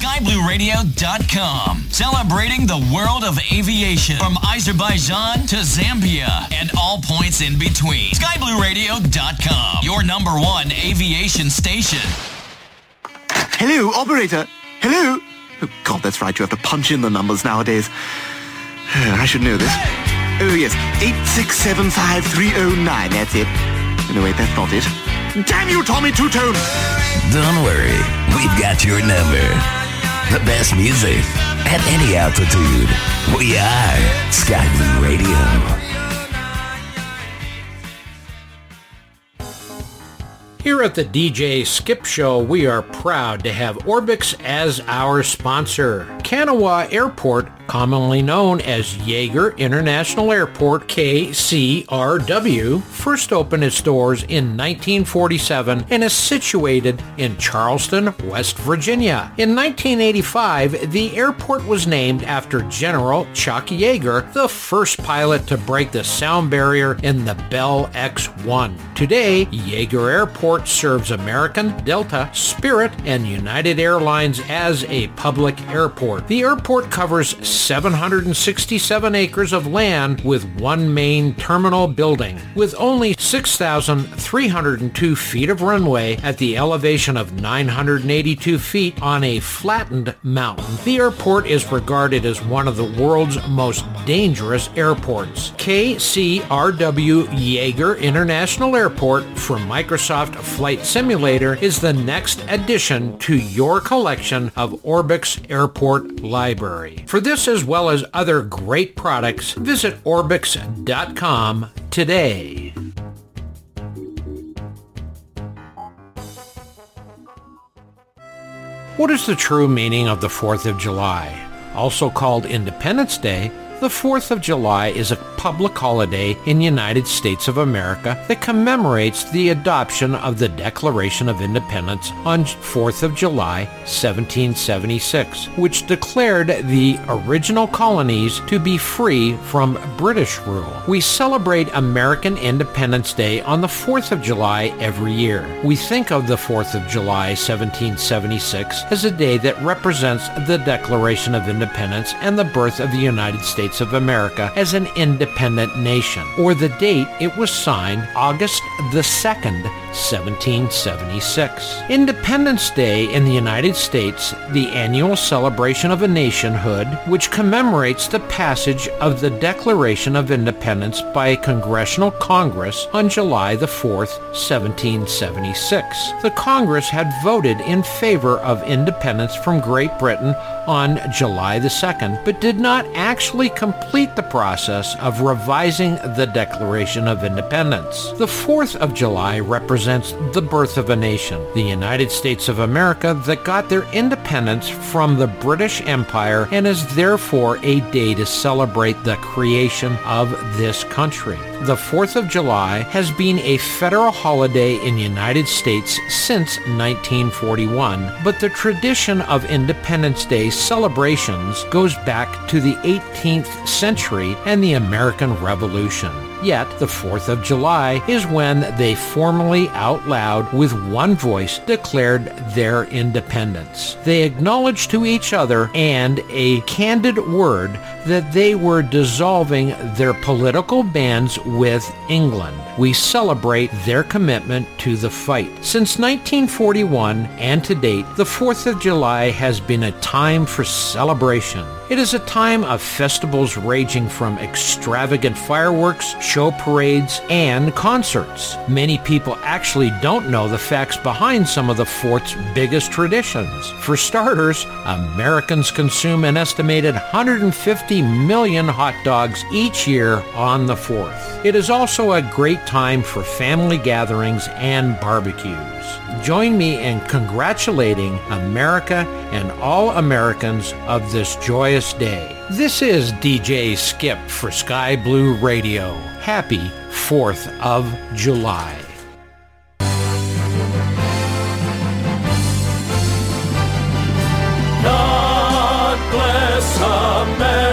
SkyBlueRadio.com. Celebrating the world of aviation from Azerbaijan to Zambia and all points in between. SkyBlueRadio.com. Your number one aviation station. Hello, operator. Hello. Oh, God, that's right. You have to punch in the numbers nowadays. I should know this. Oh, yes. 8675309. That's it. No, wait, that's not it. Damn you, Tommy Tutone! Don't worry. We've got your number. The best music at any altitude. We are Sky Blue Radio. Here at the DJ Skip Show, we are proud to have Orbx as our sponsor. Kanawha Airport commonly known as Yeager International Airport KCRW, first opened its doors in 1947 and is situated in Charleston, West Virginia. In 1985, the airport was named after General Chuck Yeager, the first pilot to break the sound barrier in the Bell X-1. Today, Yeager Airport serves American, Delta, Spirit, and United Airlines as a public airport. The airport covers 767 acres of land with one main terminal building. With only 6,302 feet of runway at the elevation of 982 feet on a flattened mountain, the airport is regarded as one of the world's most dangerous airports. KCRW Yeager International Airport from Microsoft Flight Simulator is the next addition to your collection of Orbx Airport Library. For this as well as other great products, visit Orbx.com today. What is the true meaning of the 4th of July? Also called Independence Day, the 4th of July is a public holiday in the United States of America that commemorates the adoption of the Declaration of Independence on 4th of July 1776, which declared the original colonies to be free from British rule. We celebrate American Independence Day on the 4th of July every year. We think of the 4th of July 1776 as a day that represents the Declaration of Independence and the birth of the United States States of America as an independent nation, or the date it was signed, August the 2nd, 1776. Independence Day in the United States, the annual celebration of a nationhood, which commemorates the passage of the Declaration of Independence by a Congressional Congress on July the 4th, 1776. The Congress had voted in favor of independence from Great Britain on July the 2nd, but did not actually complete the process of revising the Declaration of Independence. The 4th of July represents the birth of a nation, the United States of America that got their independence from the British Empire and is therefore a day to celebrate the creation of this country. The 4th of July has been a federal holiday in the United States since 1941, but the tradition of Independence Day celebrations goes back to the 18th century and the American Revolution. Yet, the 4th of July is when they formally out loud with one voice declared their independence. They acknowledged to each other and a candid word that they were dissolving their political bands with England. We celebrate their commitment to the fight. Since 1941 and to date, the 4th of July has been a time for celebration. It is a time of festivals ranging from extravagant fireworks, show parades, and concerts. Many people actually don't know the facts behind some of the fort's biggest traditions. For starters, Americans consume an estimated 150 million hot dogs each year on the 4th. It is also a great time for family gatherings and barbecues. Join me in congratulating America and all Americans of this joyous day. This is DJ Skip for Sky Blue Radio. Happy 4th of July. God bless America.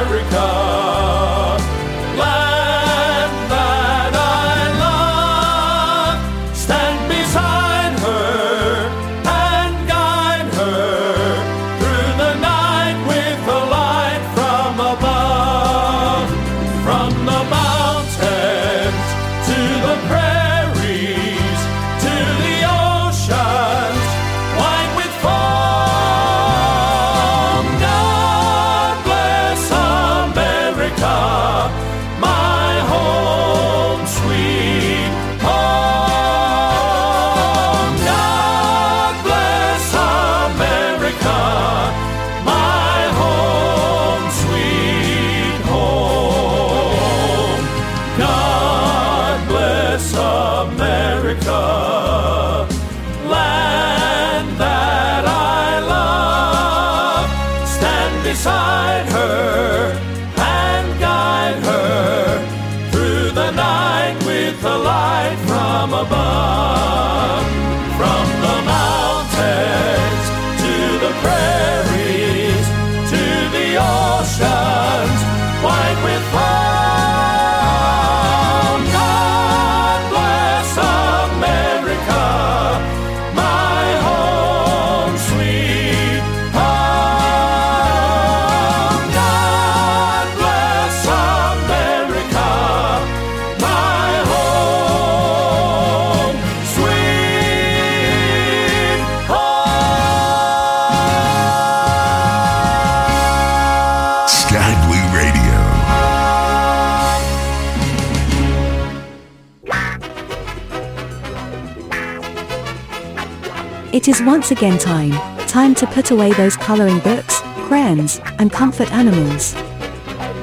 It is once again time, time to put away those coloring books, crayons, and comfort animals.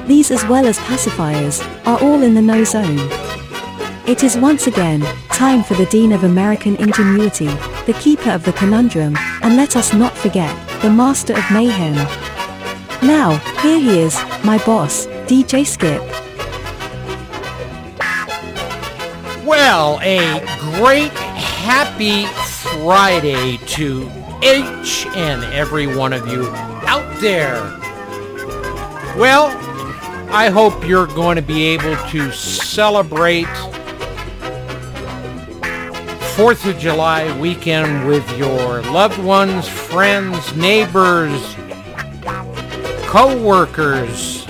These as well as pacifiers, are all in the no zone. It is once again, time for the Dean of American Ingenuity, the Keeper of the Conundrum, and let us not forget, the Master of Mayhem. Now, here he is, my boss, DJ Skip. Well, a great happy Friday to each and every one of you out there. Well, I hope you're going to be able to celebrate 4th of July weekend with your loved ones, friends, neighbors, co-workers.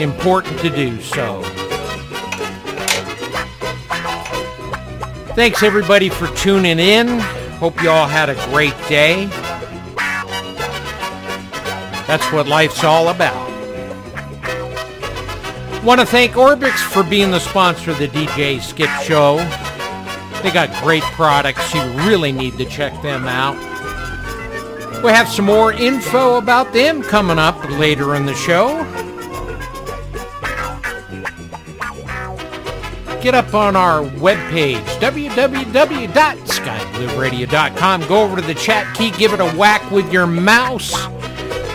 Important to do so. Thanks everybody for tuning in. Hope you all had a great day. That's what life's all about. Want to thank Orbx for being the sponsor of the DJ Skip Show. They got great products. You really need to check them out. We have some more info about them coming up later in the show. Get up on our webpage, www.skyblueradio.com. Go over to the chat key, give it a whack with your mouse.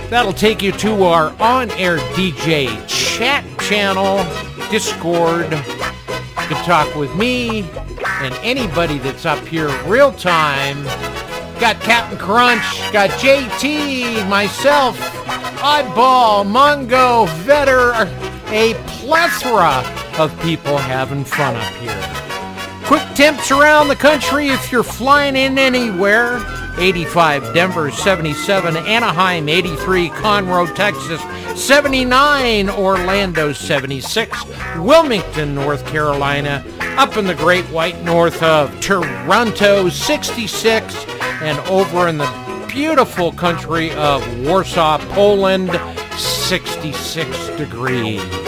That'll take you to our on-air DJ chat channel, Discord. You can talk with me and anybody that's up here real time. Got Captain Crunch, got JT, myself, Oddball, Mongo, Vetter, a plethora of people having fun up here. Quick temps around the country if you're flying in anywhere. 85 Denver, 77 Anaheim, 83 Conroe, Texas, 79 Orlando, 76 Wilmington, North Carolina, up in the Great White North of Toronto, 66, and over in the beautiful country of Warsaw, Poland, 66 degrees.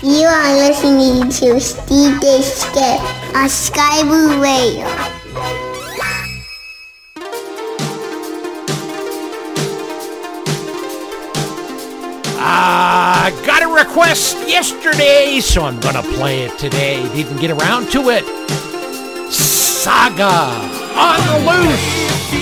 You are listening to Steve Day Skip on Sky Blue Radio. I got a request yesterday, so I'm gonna play it today. Didn't get around to it. Saga on the loose.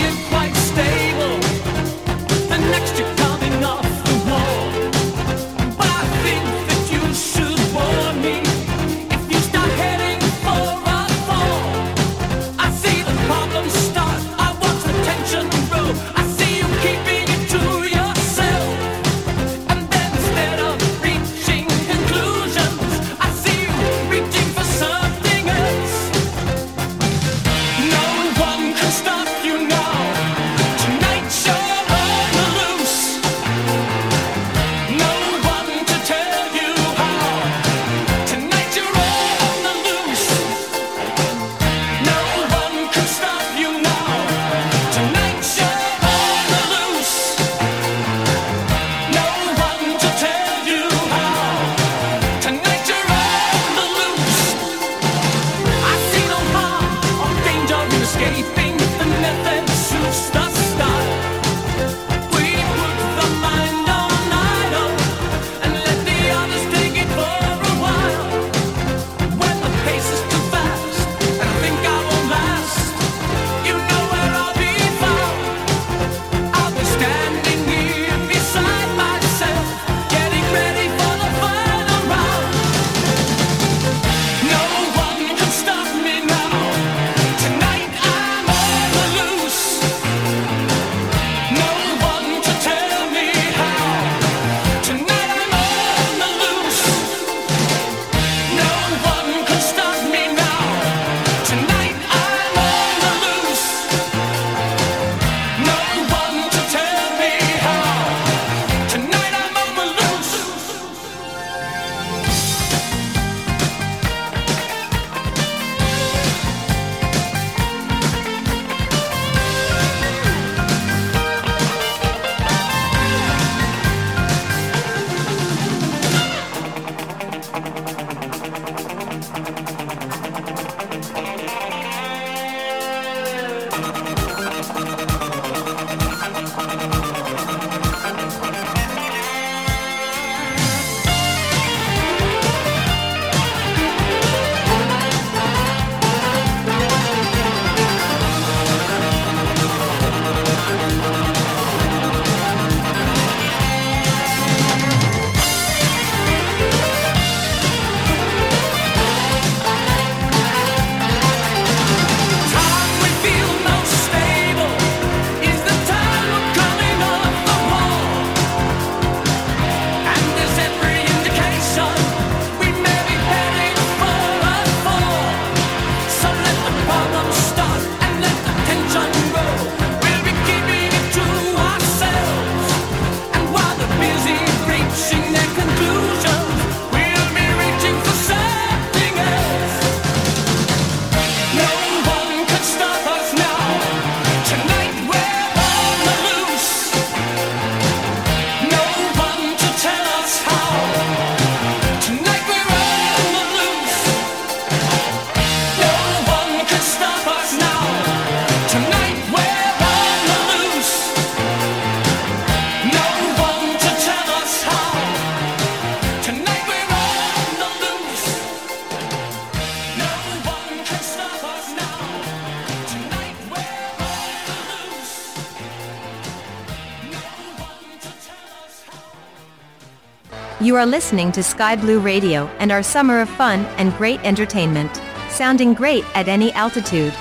You are listening to Sky Blue Radio and our summer of fun and great entertainment. Sounding great at any altitude.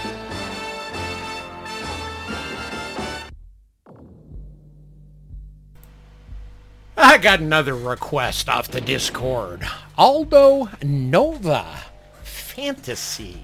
I got another request off the Discord. Aldo Nova Fantasy.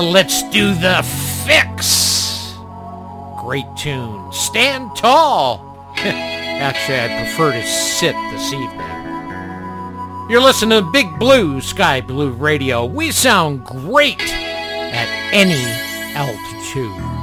Let's do the Fixx. Great tune. Stand tall. Actually, I prefer to sit this evening. You're listening to Big Blue, Sky Blue Radio. We sound great at any altitude.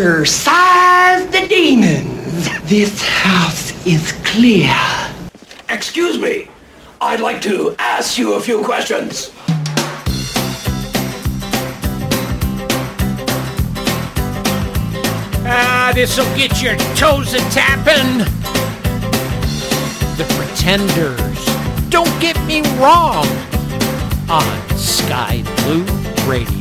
Exorcise the demons. This house is clear. Excuse me. I'd like to ask you a few questions. Ah, this'll get your toes a tapping. The Pretenders. Don't get me wrong. On Sky Blue Radio.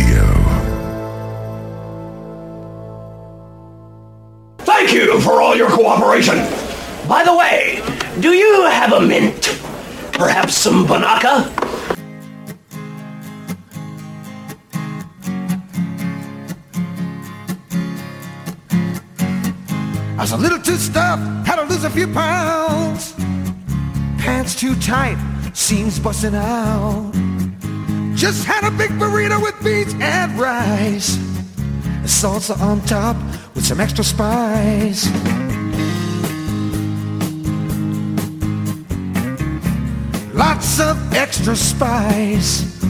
Radio. Thank you for all your cooperation. By the way, do you have a mint? Perhaps some Binaca? I was a little too stuffed, had to lose a few pounds. Pants too tight, seams busting out. Just had a big burrito with beans and rice. A salsa on top with some extra spice. Lots of extra spice.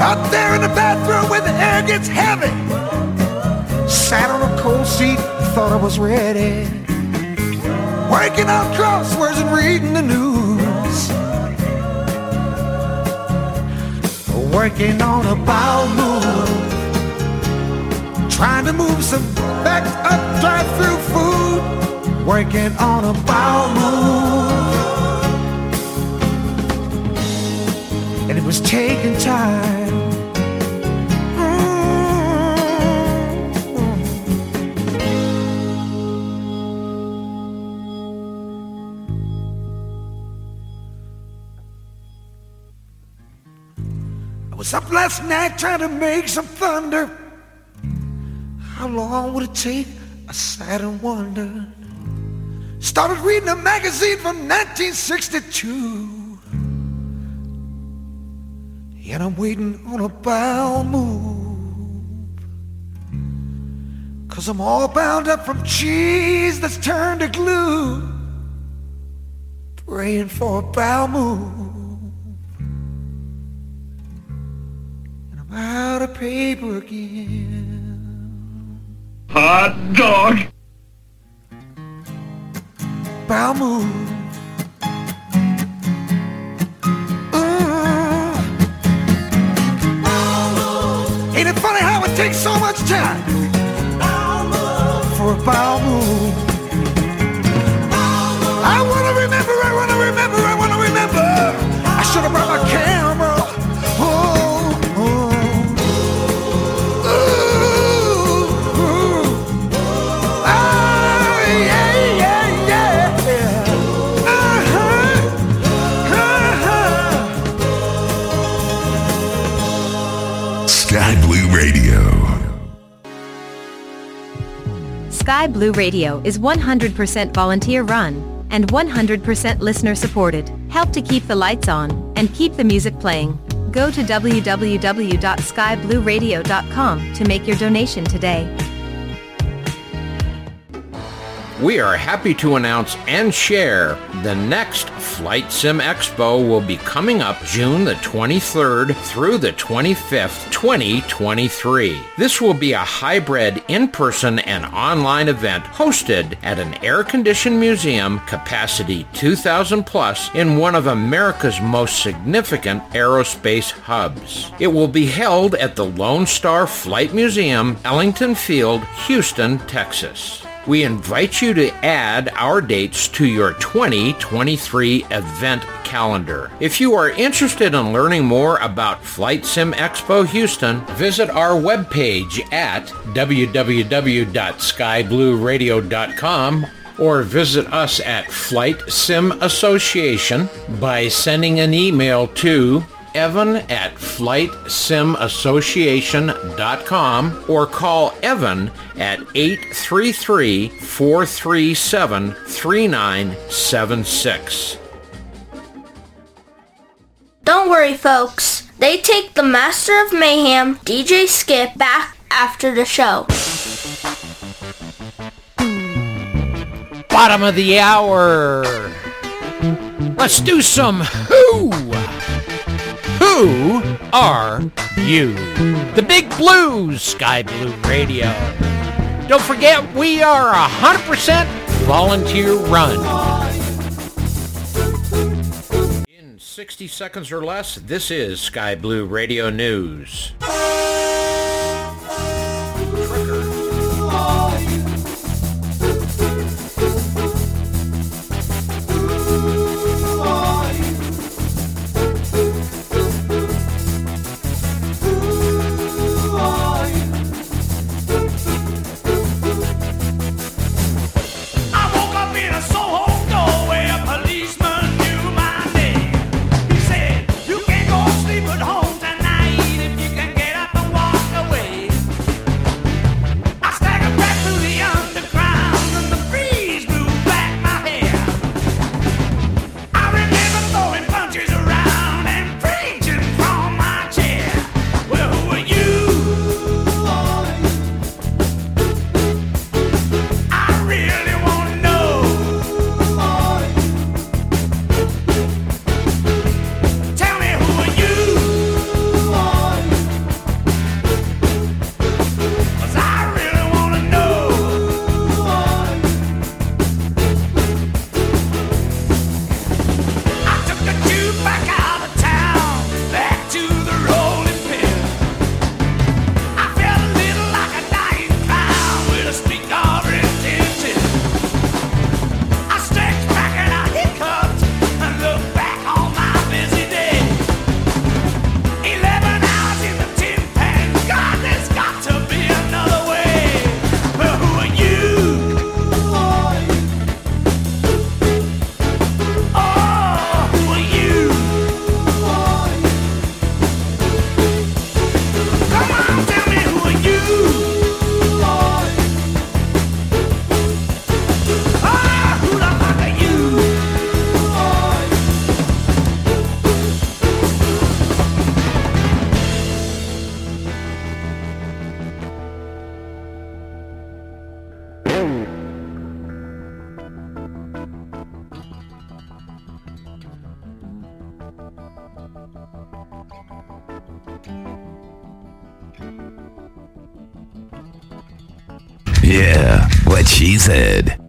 Out there in the bathroom when the air gets heavy. Sat on a cold seat, thought I was ready. Working on crosswords and reading the news. Working on a bowel move. Trying to move some backed up drive-through food. Working on a bowel move. And it was taking time. Up last night trying to make some thunder. How long would it take? I sat and wondered. Started reading a magazine from 1962. And I'm waiting on a bowel move. Cause I'm all bound up from cheese that's turned to glue. Praying for a bowel move. I'm out of paper again. Hot dog. Bowel move. Uh. Ain't it funny how it takes so much time for a bowel move? I wanna remember, I wanna remember, I wanna remember. I should have brought Sky Blue Radio is 100% volunteer run and 100% listener supported. Help to keep the lights on and keep the music playing. Go to www.skyblueradio.com to make your donation today. We are happy to announce and share the next Flight Sim Expo will be coming up June the 23rd through the 25th, 2023. This will be a hybrid in-person and online event hosted at an air-conditioned museum capacity 2,000 plus in one of America's most significant aerospace hubs. It will be held at the Lone Star Flight Museum, Ellington Field, Houston, Texas. We invite you to add our dates to your 2023 event calendar. If you are interested in learning more about Flight Sim Expo Houston, visit our webpage at www.skyblueradio.com or visit us at Flight Sim Association by sending an email to evan at flightsimassociation.com or call Evan at 833-437-3976. Don't worry, folks. They take the Master of Mayhem, DJ Skip, back after the show. Bottom of the hour. Let's do some Who. Who are you? The Big Blues, Sky Blue Radio. Don't forget, we are a 100% volunteer run. In 60 seconds or less, this is Sky Blue Radio News. She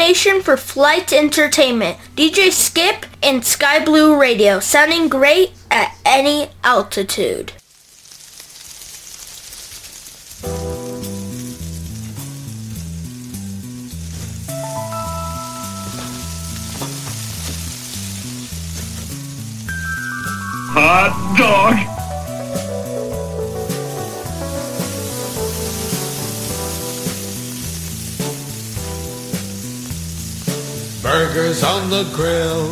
combination for flight entertainment. DJ Skip and Sky Blue Radio, sounding great at any altitude. Grill.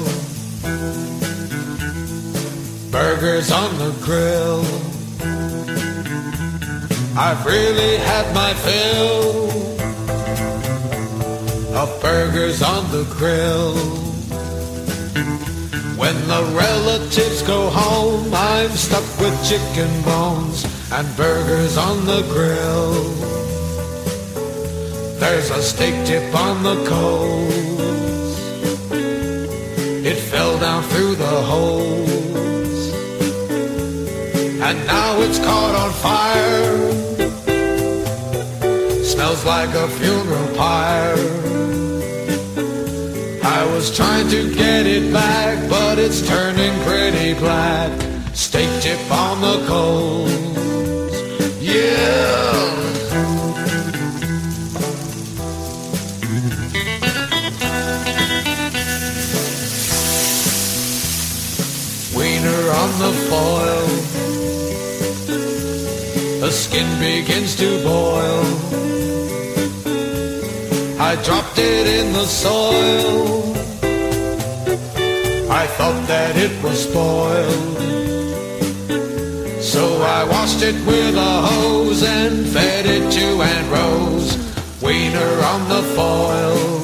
Burgers on the grill. I've really had my fill of burgers on the grill. When the relatives go home, I'm stuck with chicken bones and burgers on the grill. There's a steak tip on the coals. Down through the holes. And now it's caught on fire. Smells like a funeral pyre. I was trying to get it back, but it's turning pretty black. Steak tip on the coals. Yeah. it begins to boil. I dropped it in the soil. I thought that it was spoiled. So I washed it with a hose and fed it to Aunt Rose. Wiener on the foil.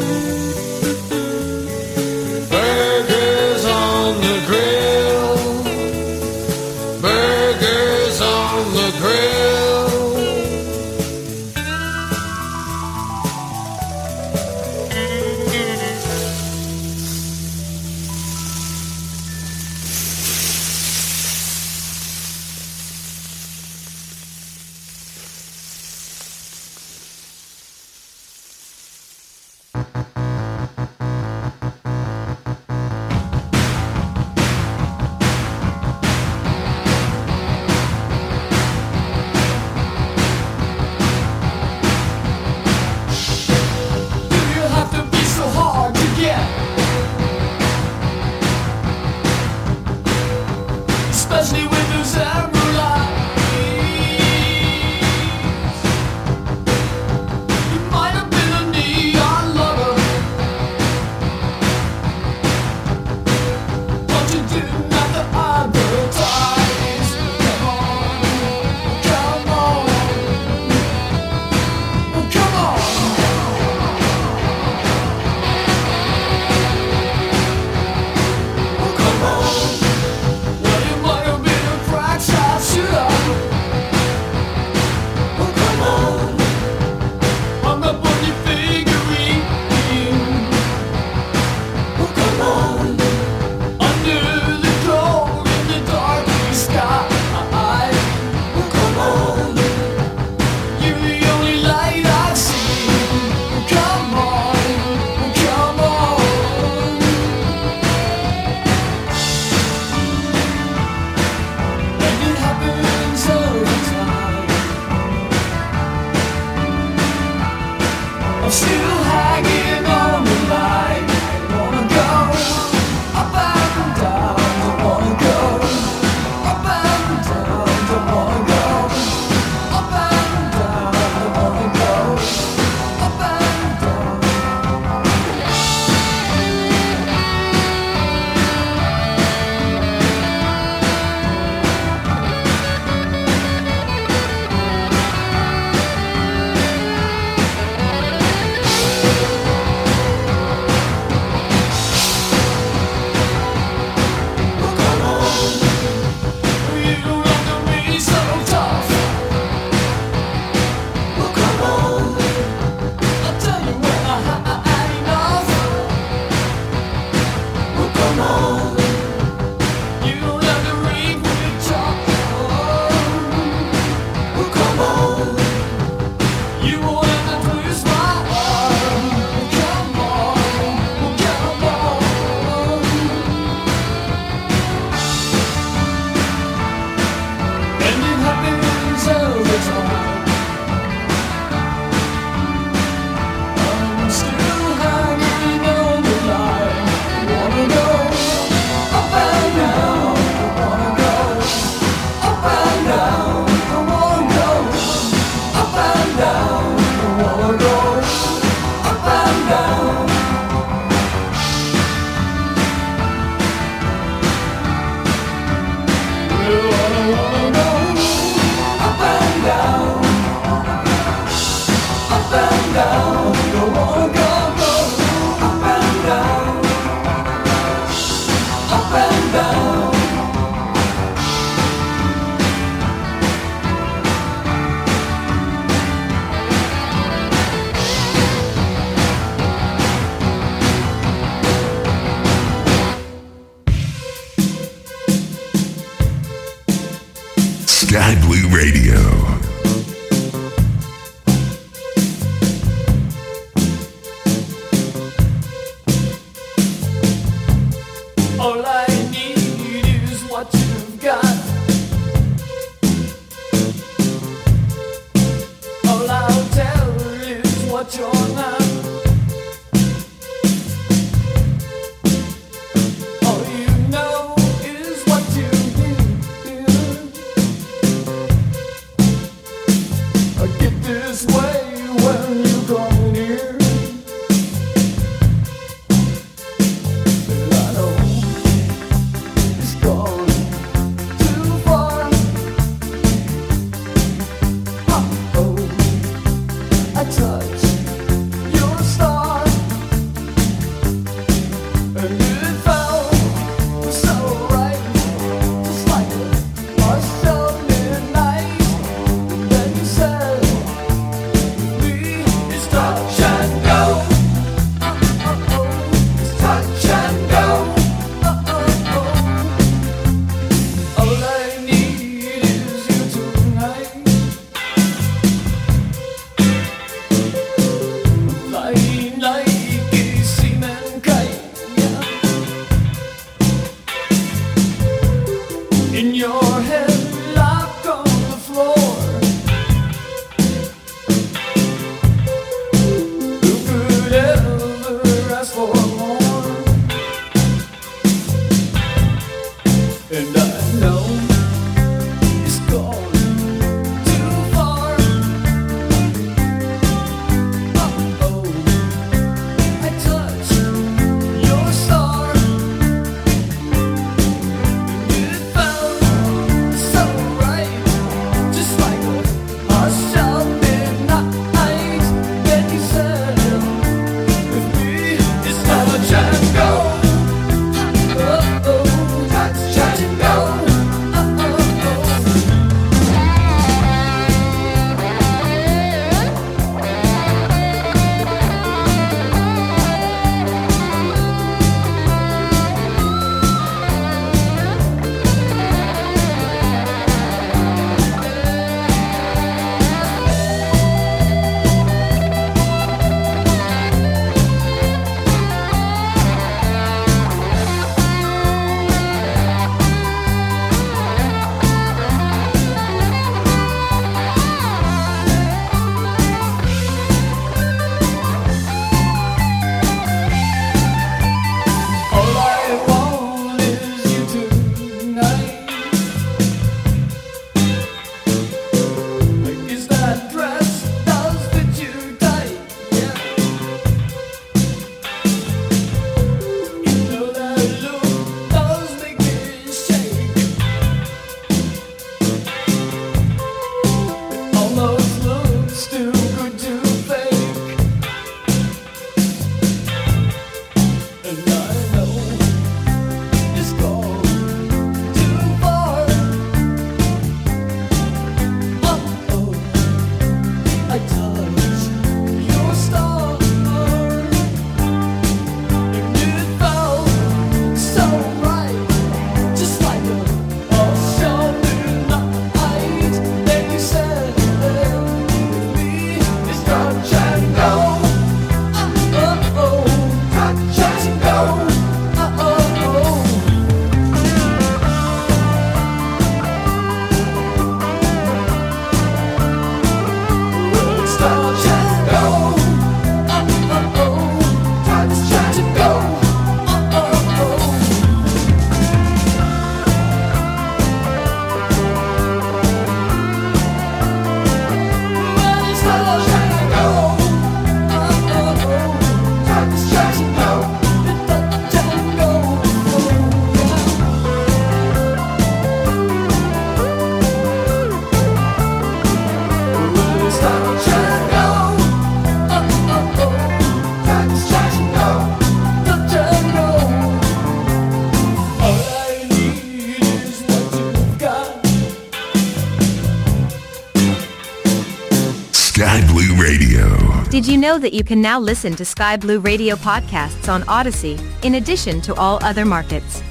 Did you know that you can now listen to Sky Blue Radio podcasts on Odyssey, in addition to all other markets?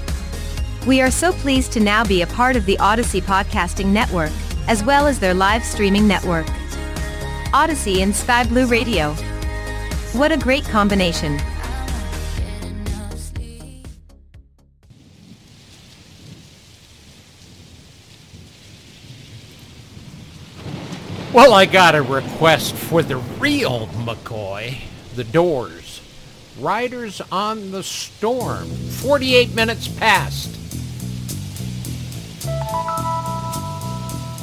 We are so pleased to now be a part of the Odyssey Podcasting Network, as well as their live streaming network. Odyssey and Sky Blue Radio. What a great combination. Well, I got a request for the real McCoy, the Doors. Riders on the Storm, 48 minutes past.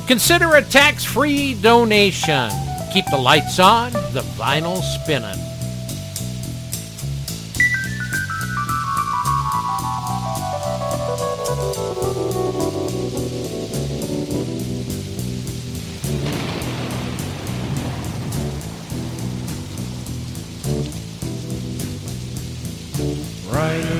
Consider a tax-free donation. Keep the lights on, the vinyl spinning.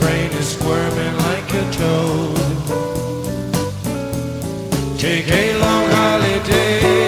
Brain is squirming like a toad. Take a long holiday.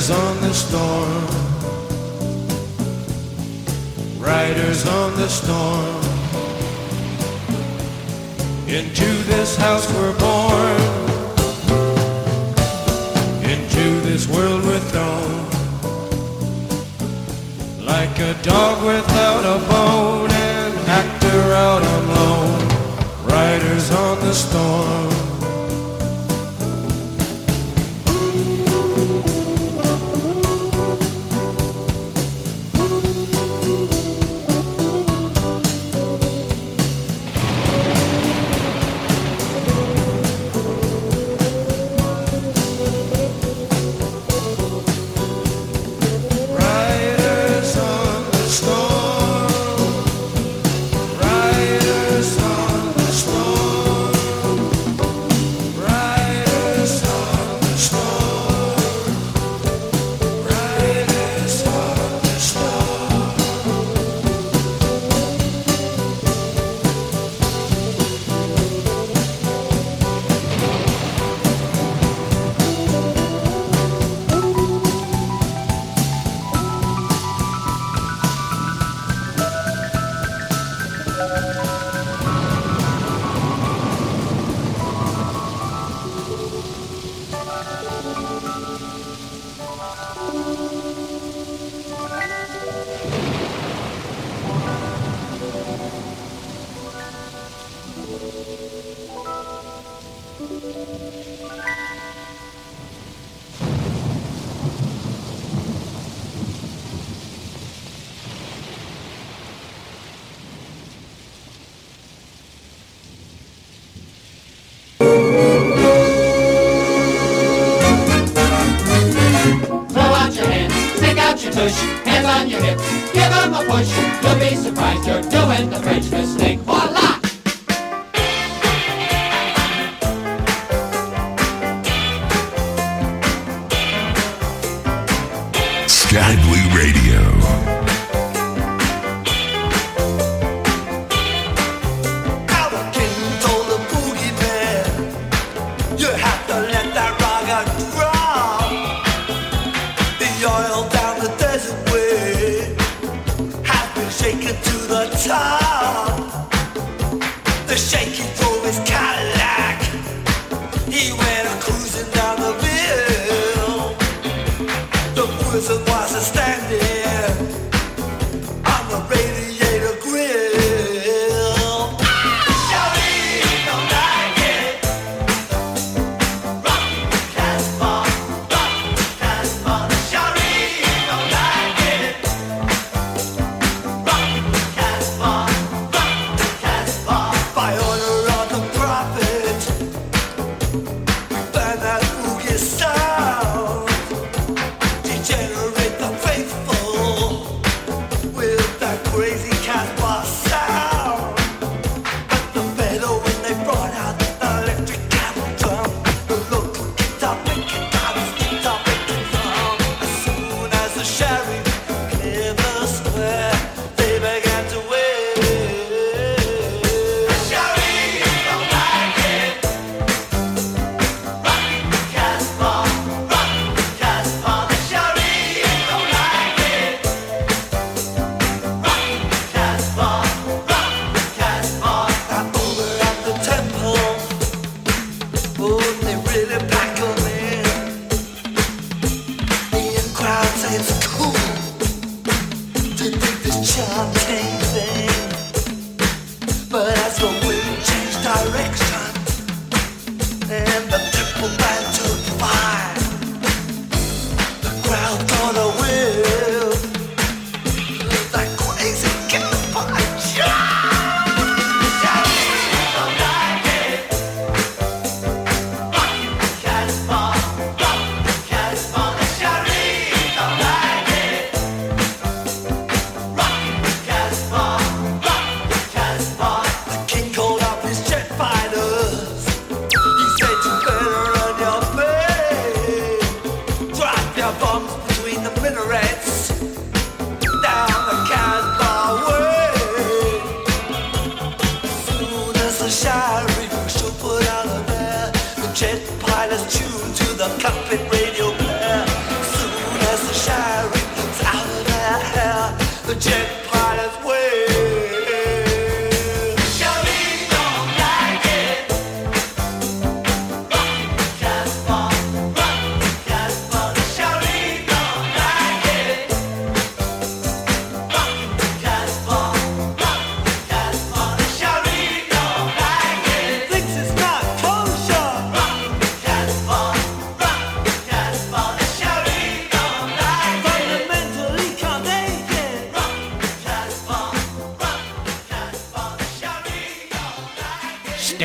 Riders on the storm. Riders on the storm. Into this house we're born. Into this world we're thrown. Like a dog without a bone, and actor out on loan. Riders on the storm.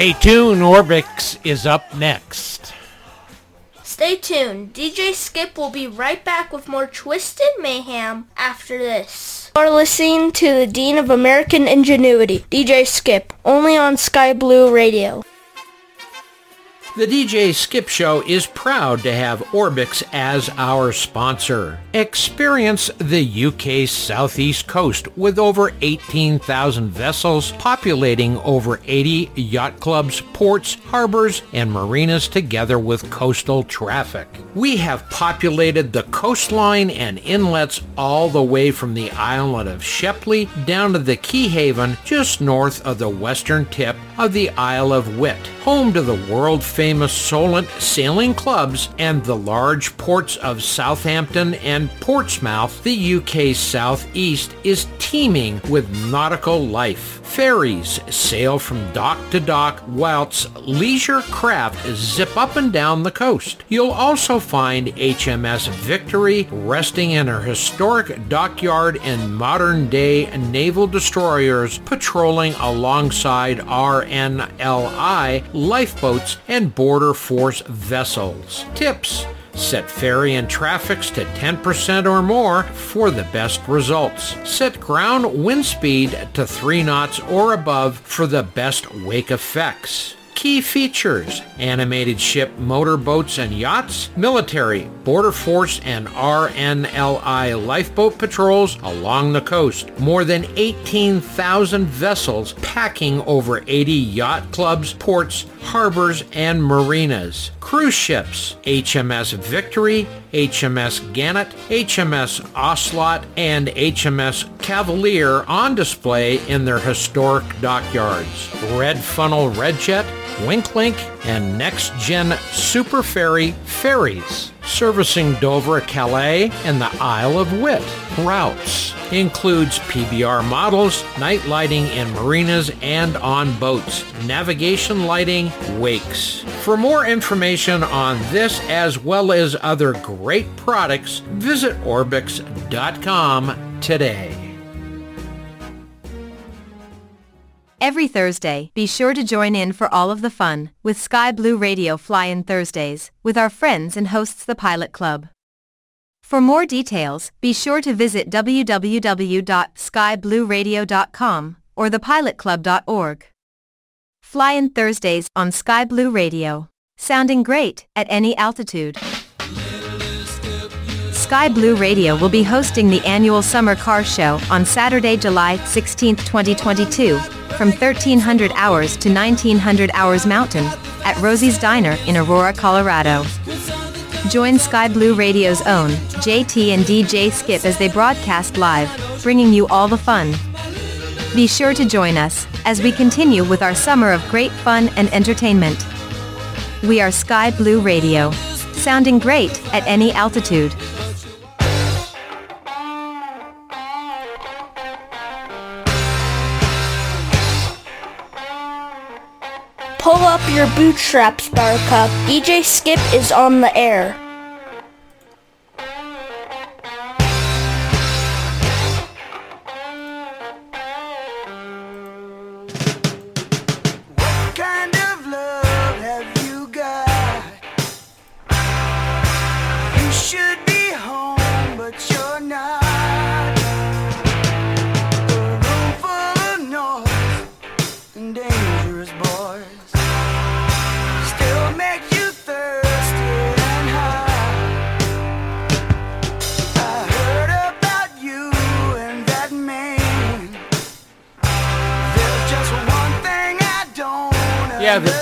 Stay tuned, Orbx is up next. Stay tuned. DJ Skip will be right back with more Twisted Mayhem after this. You are listening to the Dean of American Ingenuity, DJ Skip, only on Sky Blue Radio. DJ Skip Show is proud to have Orbx as our sponsor. Experience the UK's southeast coast with over 18,000 vessels populating over 80 yacht clubs, ports, harbors, and marinas together with coastal traffic. We have populated the coastline and inlets all the way from the island of Sheppey down to the Keyhaven just north of the western tip of the Isle of Wight, home to the world-famous Solent sailing clubs and the large ports of Southampton and Portsmouth. The UK's southeast is teeming with nautical life. Ferries sail from dock to dock whilst leisure craft zip up and down the coast. You'll also find HMS Victory resting in her historic dockyard and modern-day naval destroyers patrolling alongside RNLI lifeboats and border force vessels. Tips Set ferry and traffics to 10% or more for the best results. Set ground wind speed to 3 knots or above for the best wake effects. Key features, animated ship motorboats and yachts, military, border force and RNLI lifeboat patrols along the coast, more than 18,000 vessels packing over 80 yacht clubs, ports, harbors, and marinas, cruise ships, HMS Victory, HMS Gannet, HMS Ocelot, and HMS Cavalier on display in their historic dockyards. Red Funnel Redjet, Wightlink, and Next Gen Super Ferry ferries servicing Dover, Calais, and the Isle of Wight. Routes includes PBR models, night lighting in marinas and on boats, navigation lighting, wakes. For more information on this as well as other great products, visit Orbx.com today. Every Thursday, be sure to join in for all of the fun with Sky Blue Radio Fly-In Thursdays with our friends and hosts the Pilot Club. For more details, be sure to visit www.skyblueradio.com or thepilotclub.org. Fly-In Thursdays on Sky Blue Radio. Sounding great at any altitude. Sky Blue Radio will be hosting the annual Summer Car Show on Saturday, July 16, 2022, from 1300 hours to 1900 hours Mountain, at Rosie's Diner in Aurora, Colorado. Join Sky Blue Radio's own, JT and DJ Skip as they broadcast live, bringing you all the fun. Be sure to join us, as we continue with our summer of great fun and entertainment. We are Sky Blue Radio. Sounding great at any altitude. Your bootstraps, Buttercup. DJ Skip is on the air.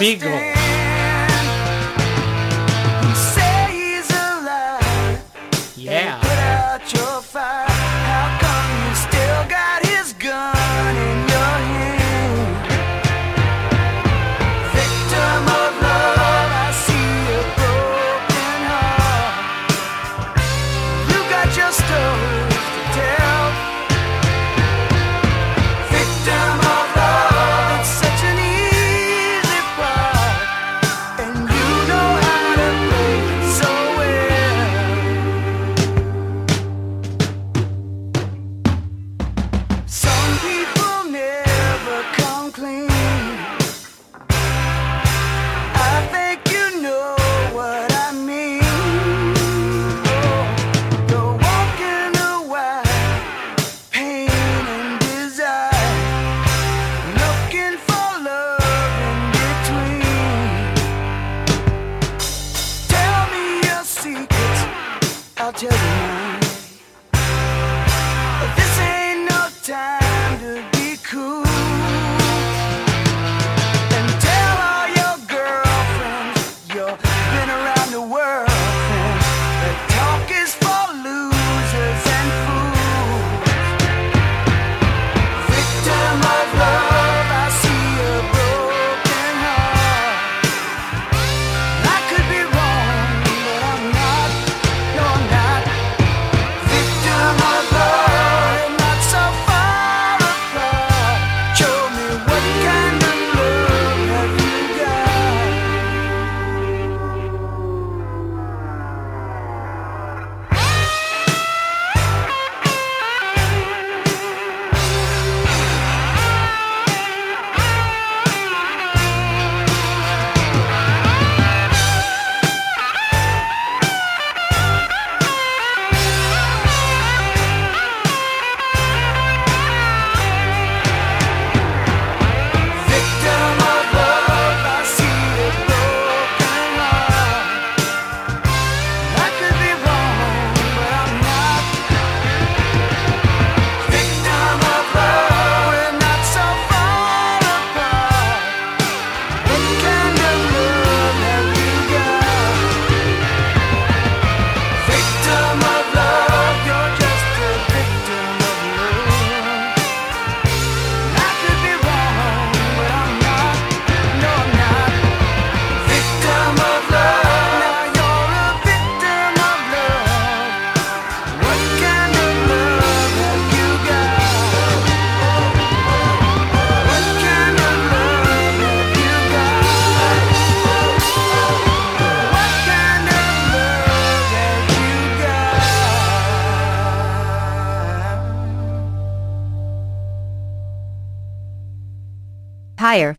Beagle.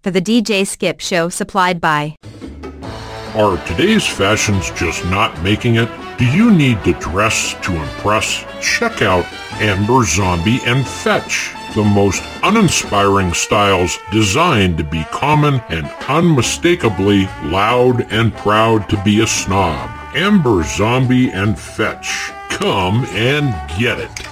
for the DJ Skip Show supplied by. Are today's fashions just not making it? Do you need to dress to impress? Check out Abercrombie and Fitch, the most uninspiring styles designed to be common and unmistakably loud and proud to be a snob. Amber Zombie and Fetch. Come and get it.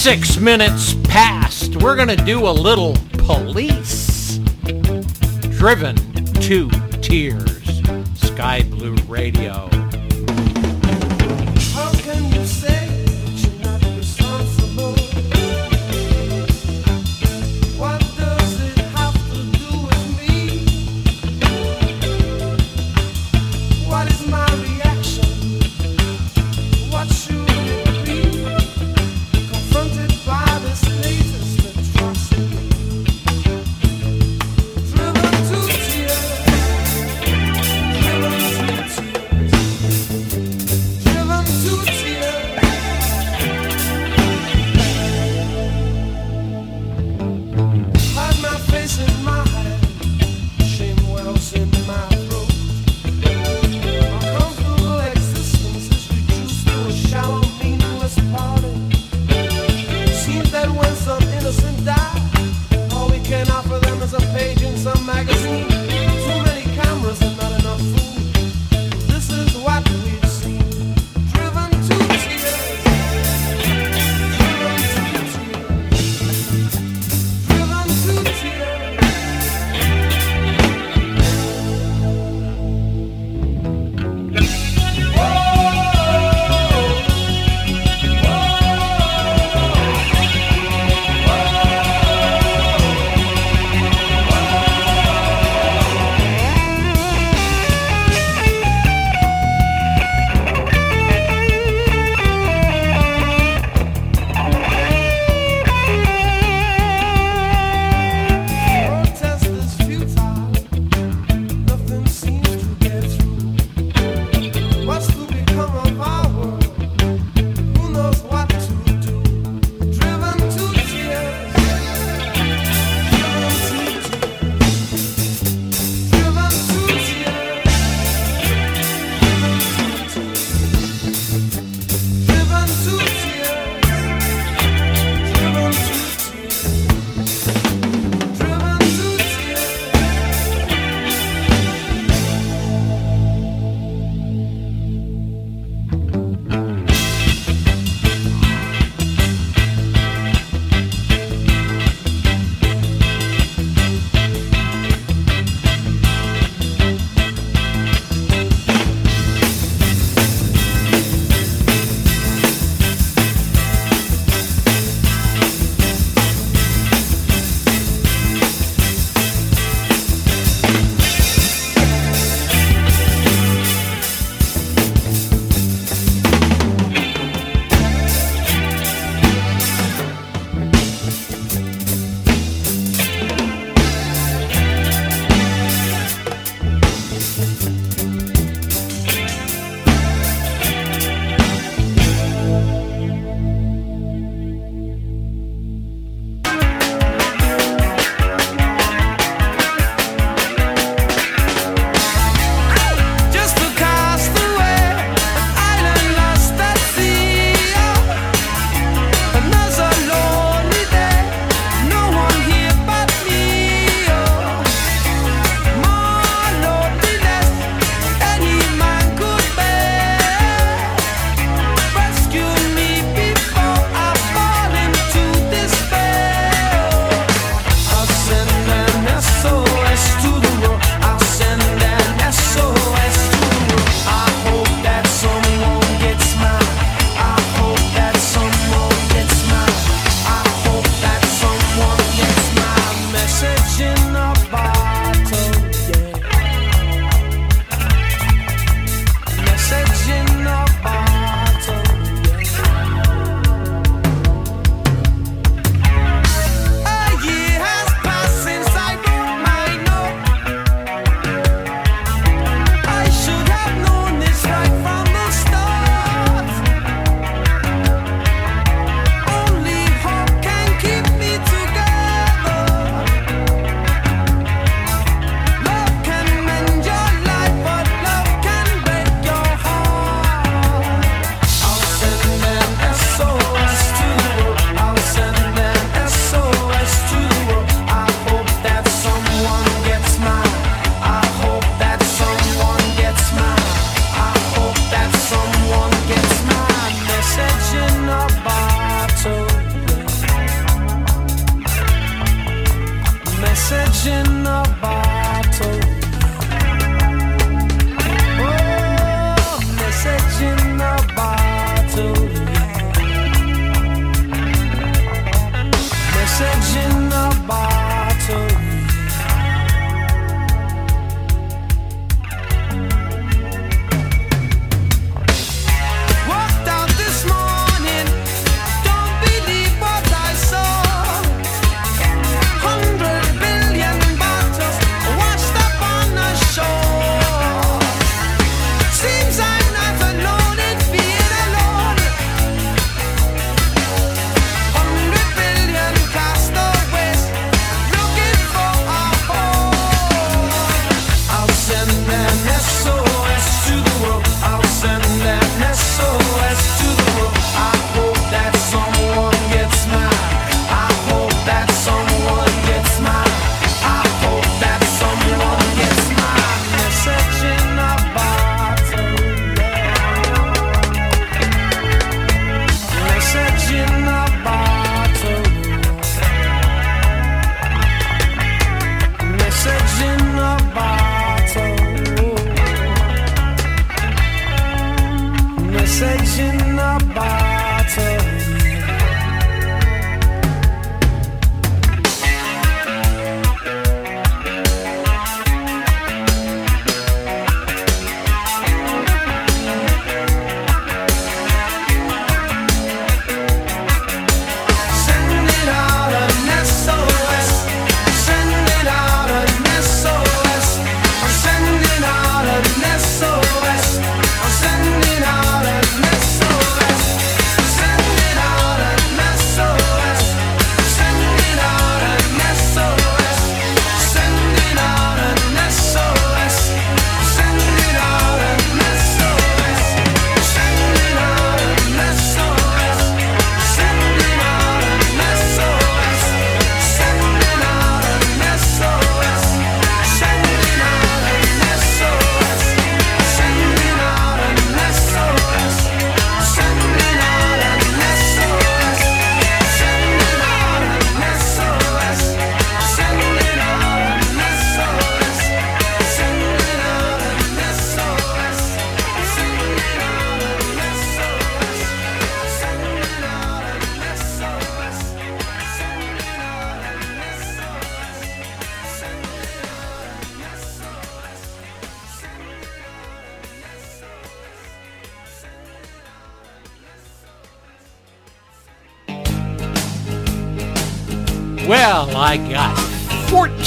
six minutes past, we're going to do a little police driven to tears. Sky Blue Radio.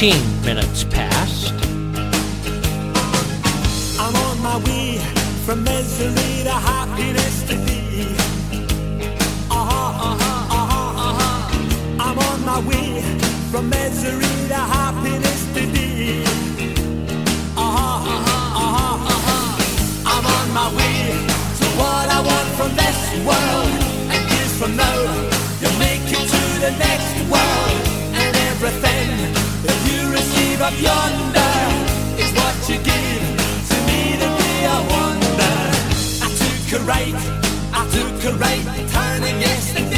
15 minutes past. I'm on my way from misery to happiness to be. Uh-huh, uh-huh, uh-huh, uh-huh. I'm on my way from misery to happiness to be. Uh-huh, uh-huh, uh-huh, uh-huh. I'm on my way to what I want from this world. And years from now, you'll make it to the next world up yonder is what you give to me the day I wonder. I took a right, I took a right turning yesterday.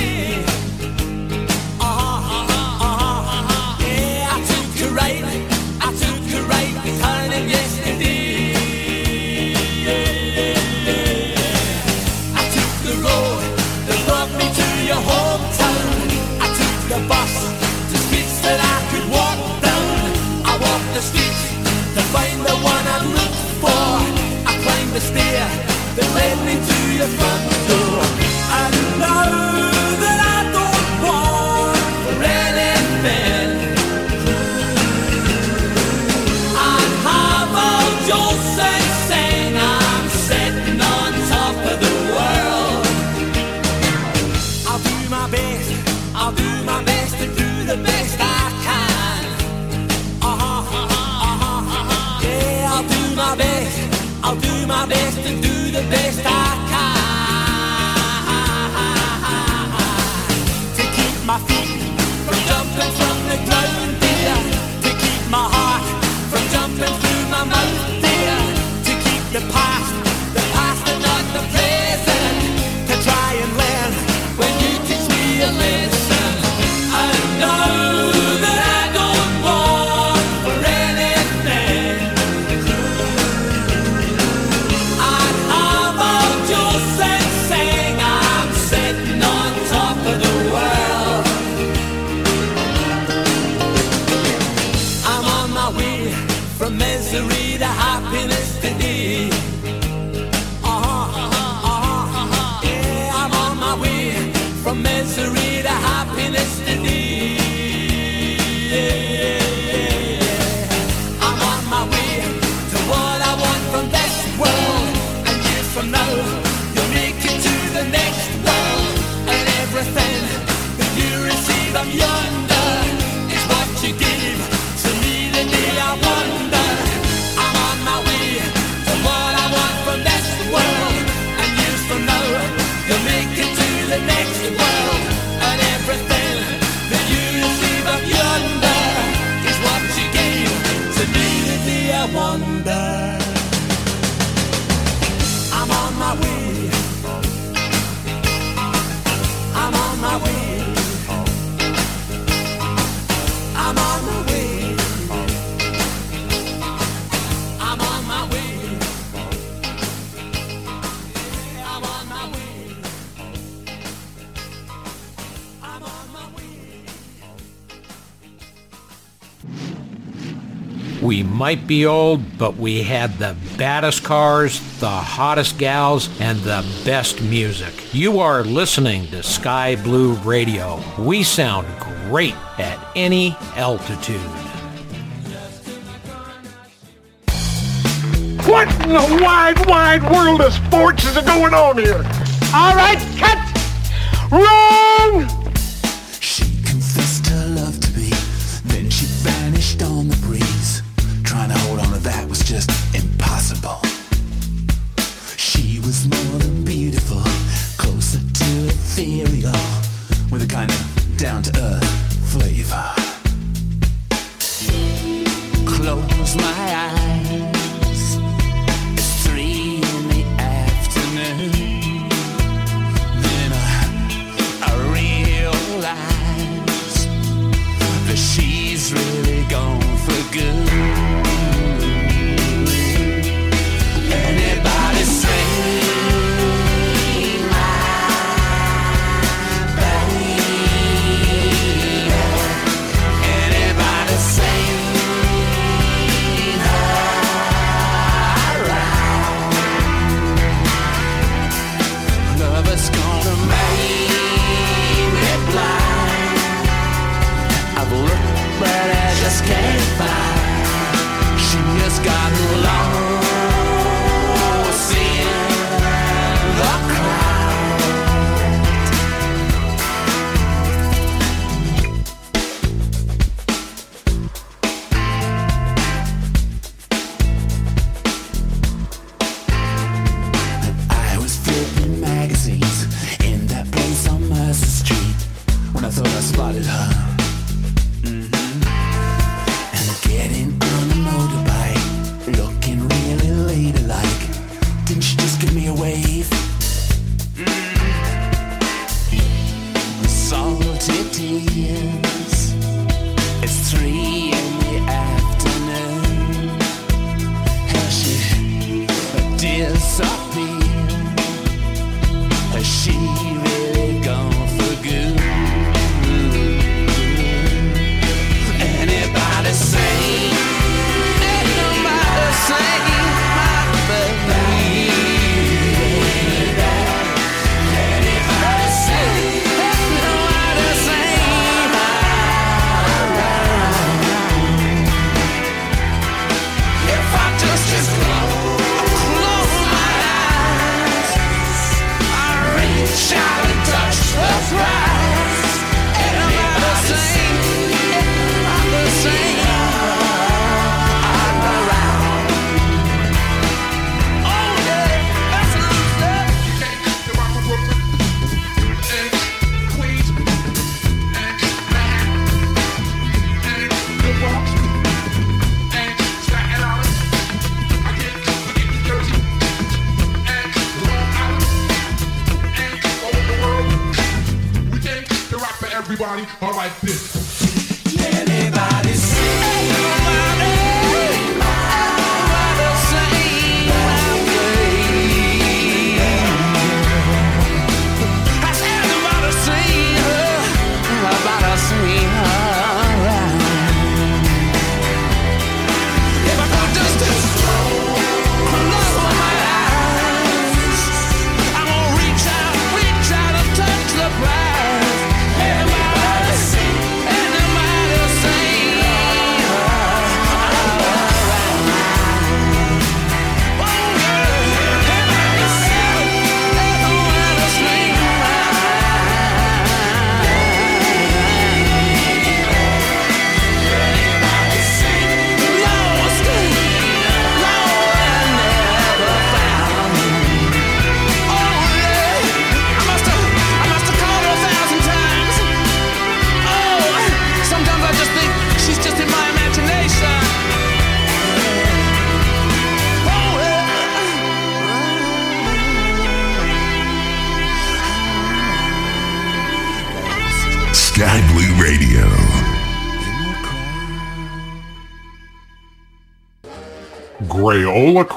might be old, but we had the baddest cars, the hottest gals, and the best music. You are listening to Sky Blue Radio. We sound great at any altitude. What in the wide, wide world of sports is going on here? All right,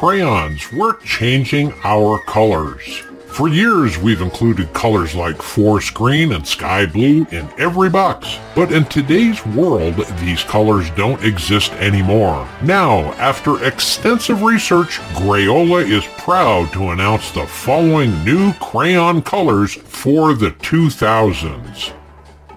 crayons, we're changing our colors. For years, we've included colors like forest green and sky blue in every box. But in today's world, these colors don't exist anymore. Now, after extensive research, Crayola is proud to announce the following new crayon colors for the 2000s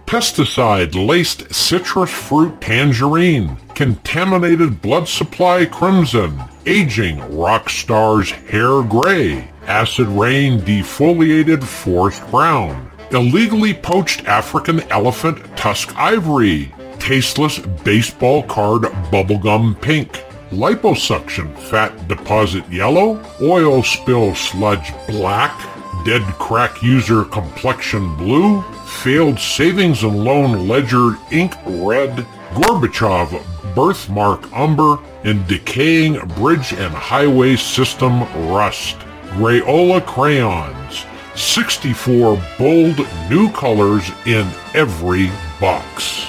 pesticide-laced citrus fruit tangerine, contaminated blood supply crimson, aging rock star's hair gray, acid rain defoliated forest brown, illegally poached African elephant tusk ivory, tasteless baseball card bubblegum pink, liposuction fat deposit yellow, oil spill sludge black, dead crack user complexion blue, failed savings and loan ledger ink red, Gorbachev birthmark umber, and decaying bridge and highway system rust. Crayola crayons. 64 bold new colors in every box.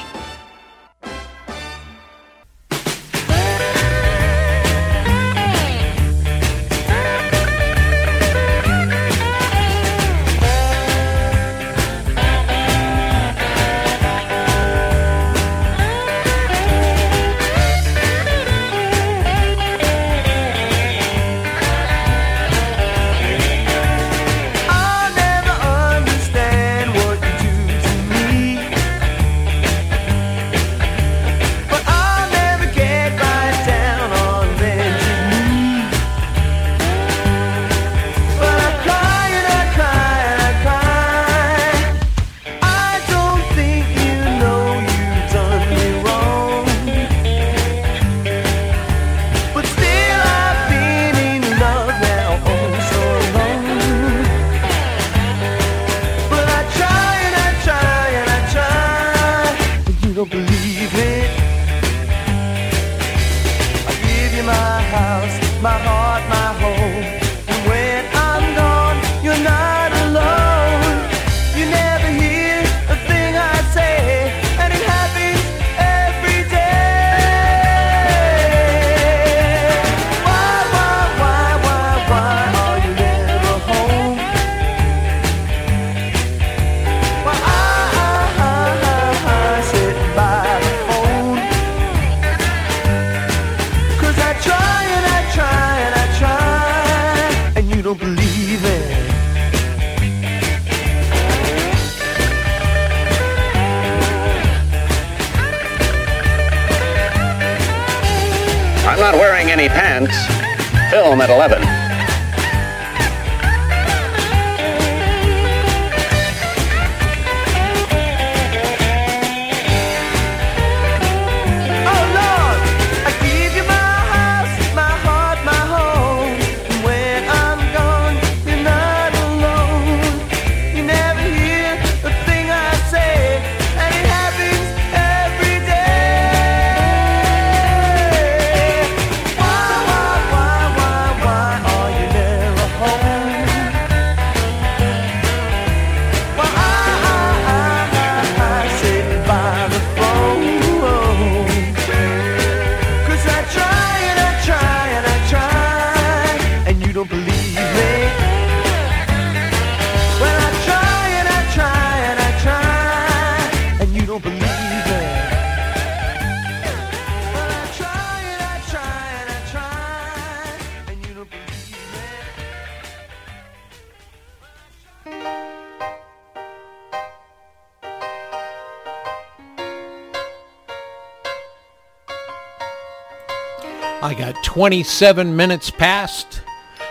27 minutes past.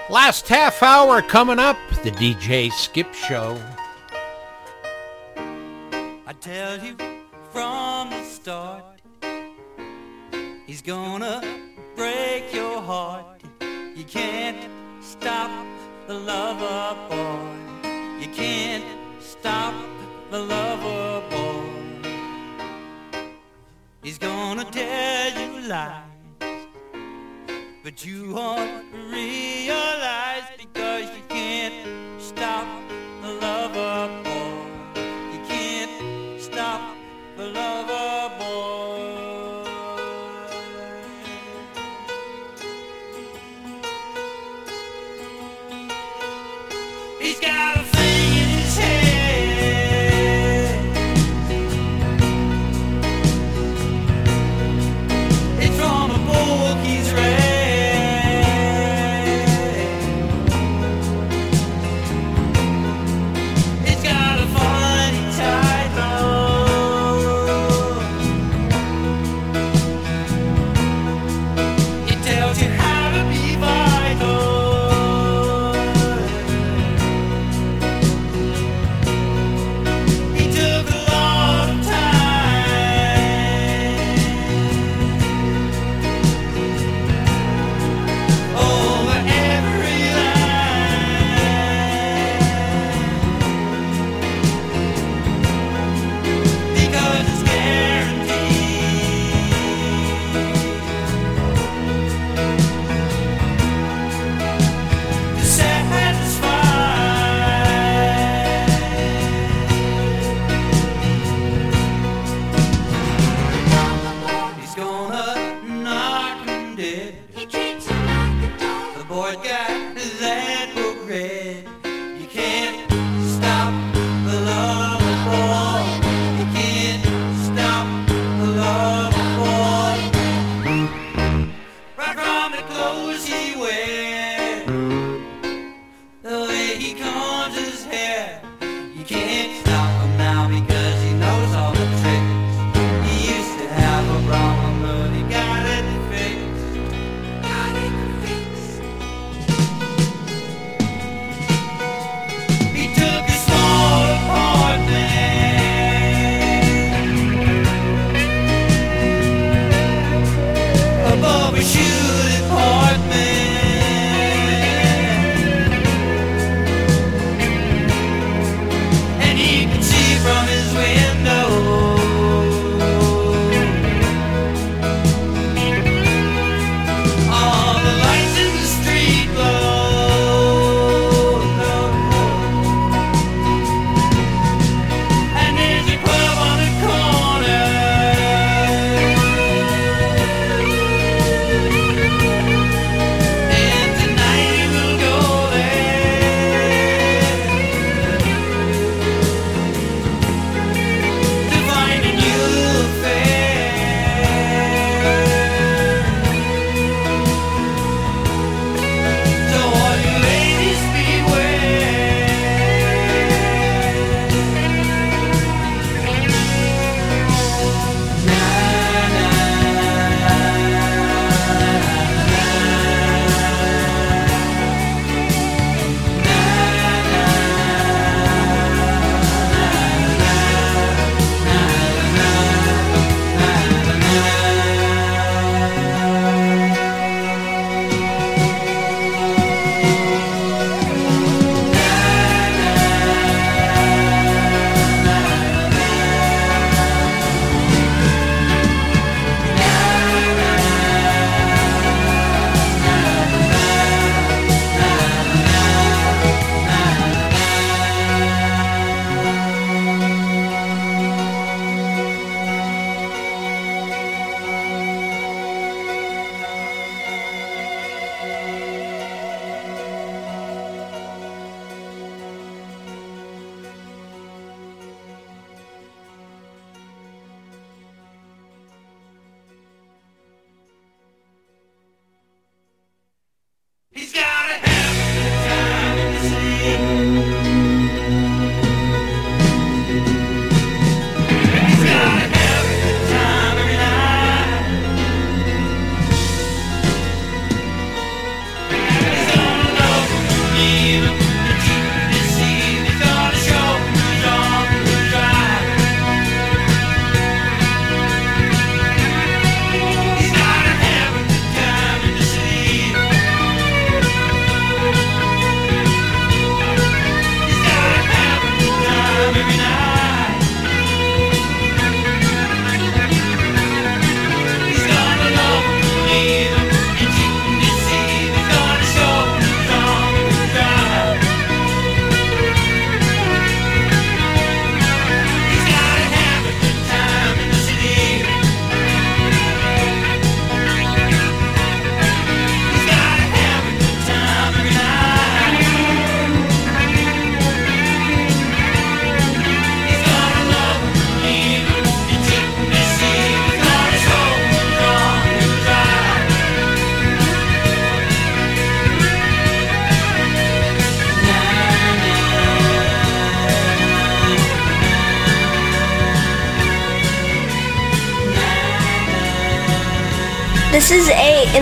Last half hour coming up, the DJ Skip Show.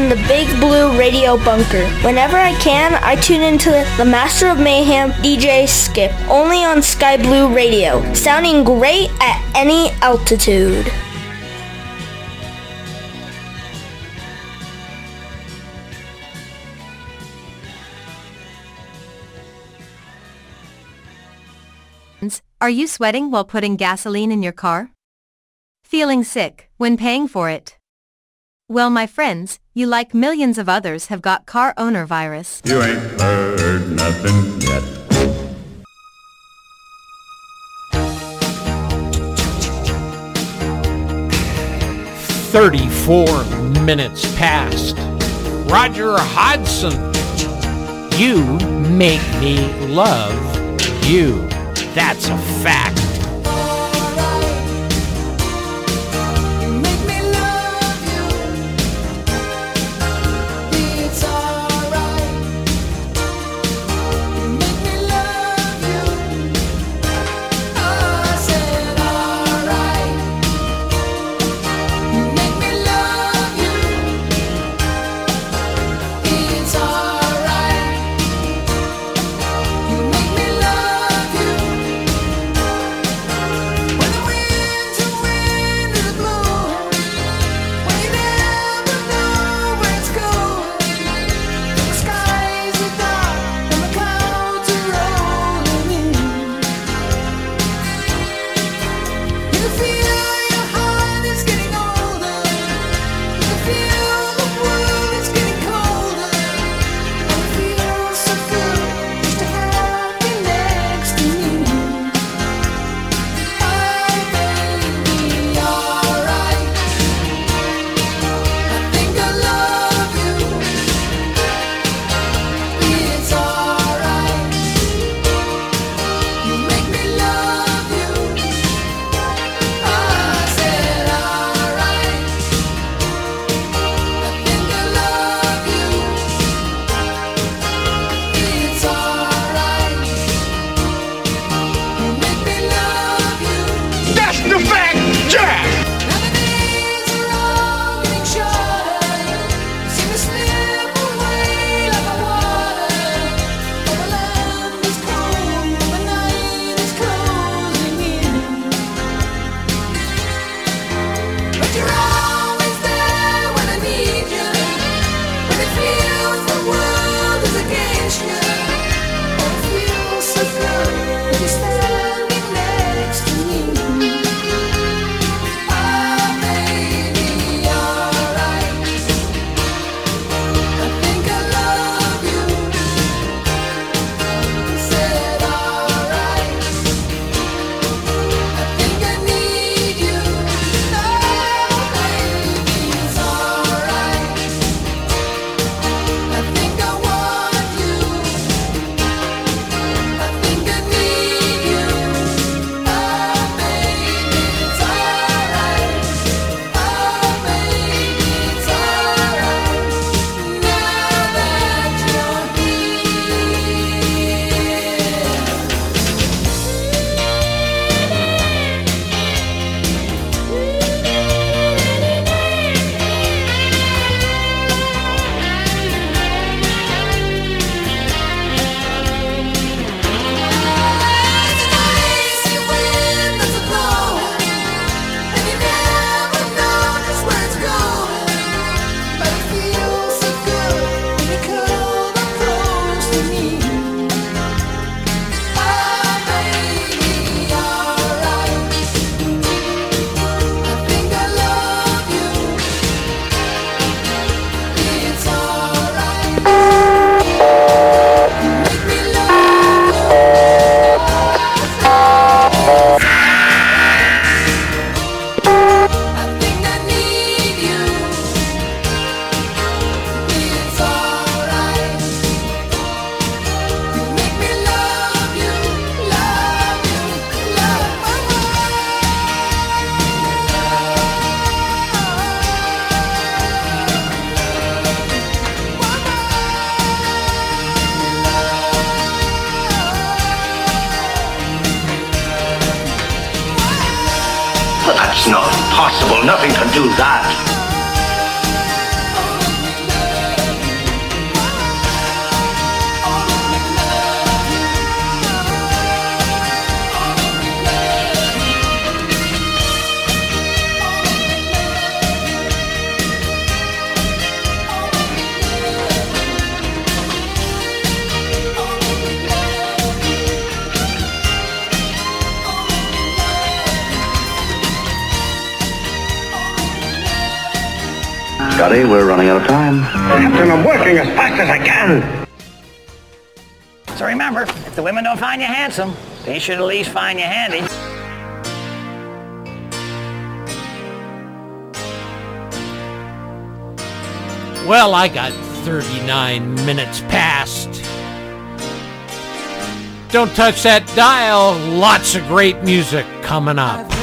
the Big Blue Radio Bunker. Whenever I can, I tune into the Master of Mayhem DJ Skip, only on Sky Blue Radio, sounding great at any altitude. Are you sweating while putting gasoline in your car? Feeling sick when paying for it? Well, my friends, you like millions of others have got car owner virus. You ain't heard nothing yet. Thirty-four minutes past. Roger Hodgson, you make me love you. That's a fact. don't find you handsome, they should at least find you handy. Well, I got 39 minutes past. Don't touch that dial. Lots of great music coming up.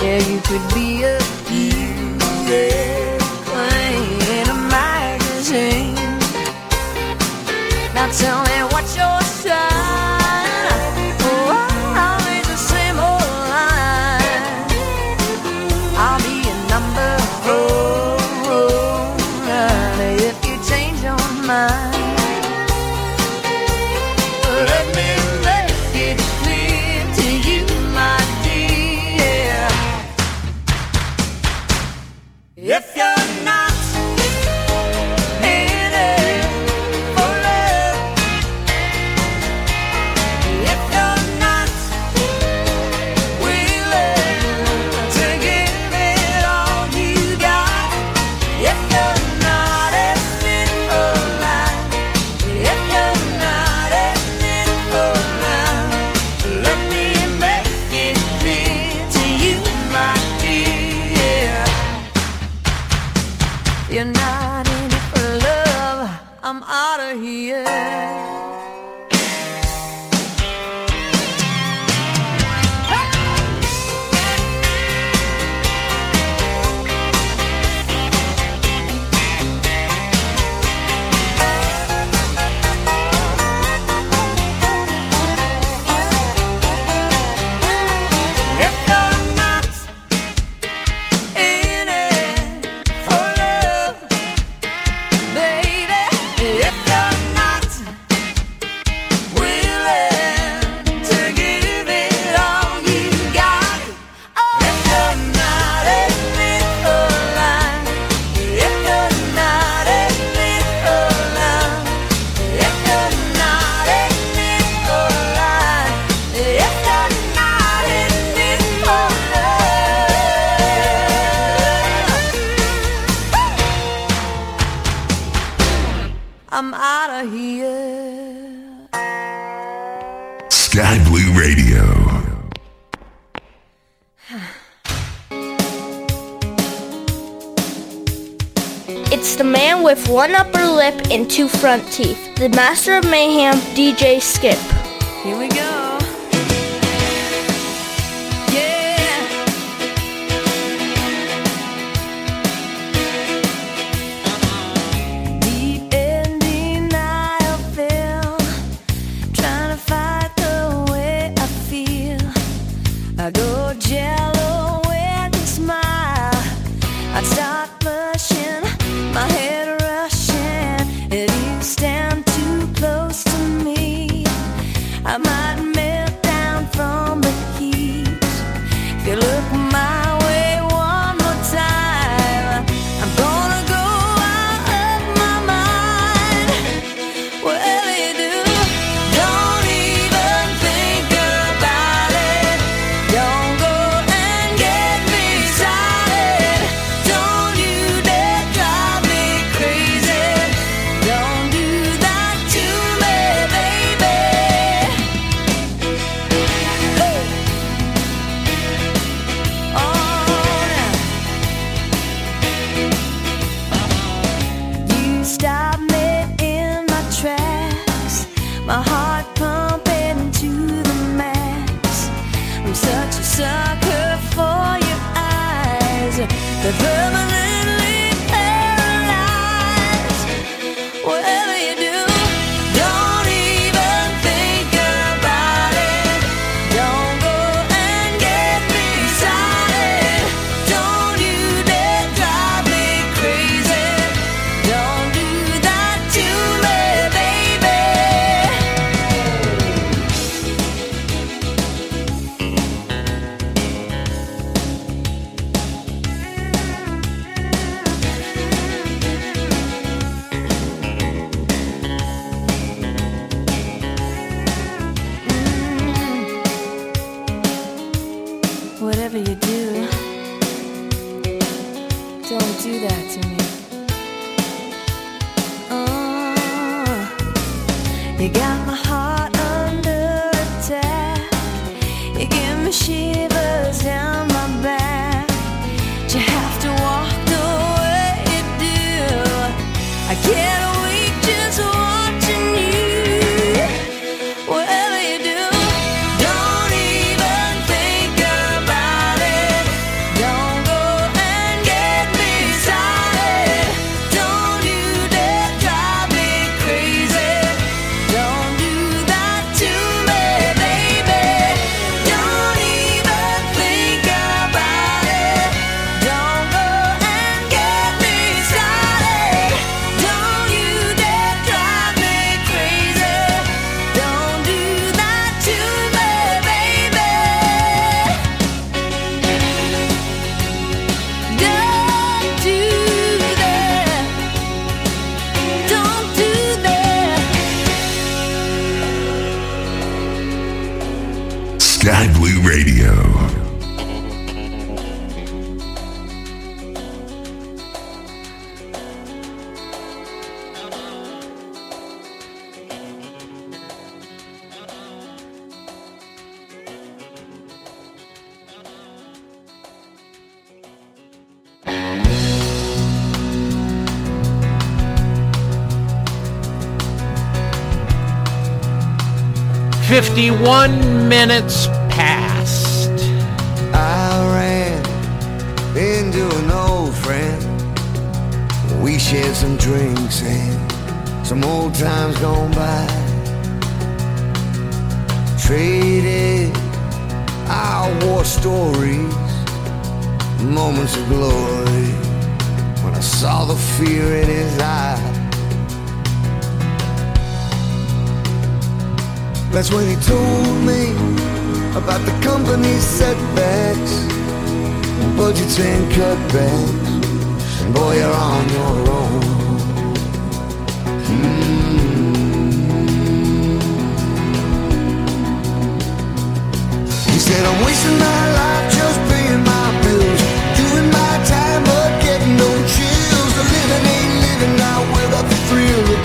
Yeah, you could be a music plane in a magazine. Now tell me. two front teeth. The master of mayhem, DJ Skip. that 51 minutes past. I ran into an old friend. We shared some drinks and some old times gone by. Traded our war stories, moments of glory. When I saw the fear in his eye. That's when he told me about the company's setbacks, budgets and cutbacks. And boy, you're on your own. Mm. He said, I'm wasting my life just paying my bills, doing my time but getting no chills. The living ain't living now without the thrill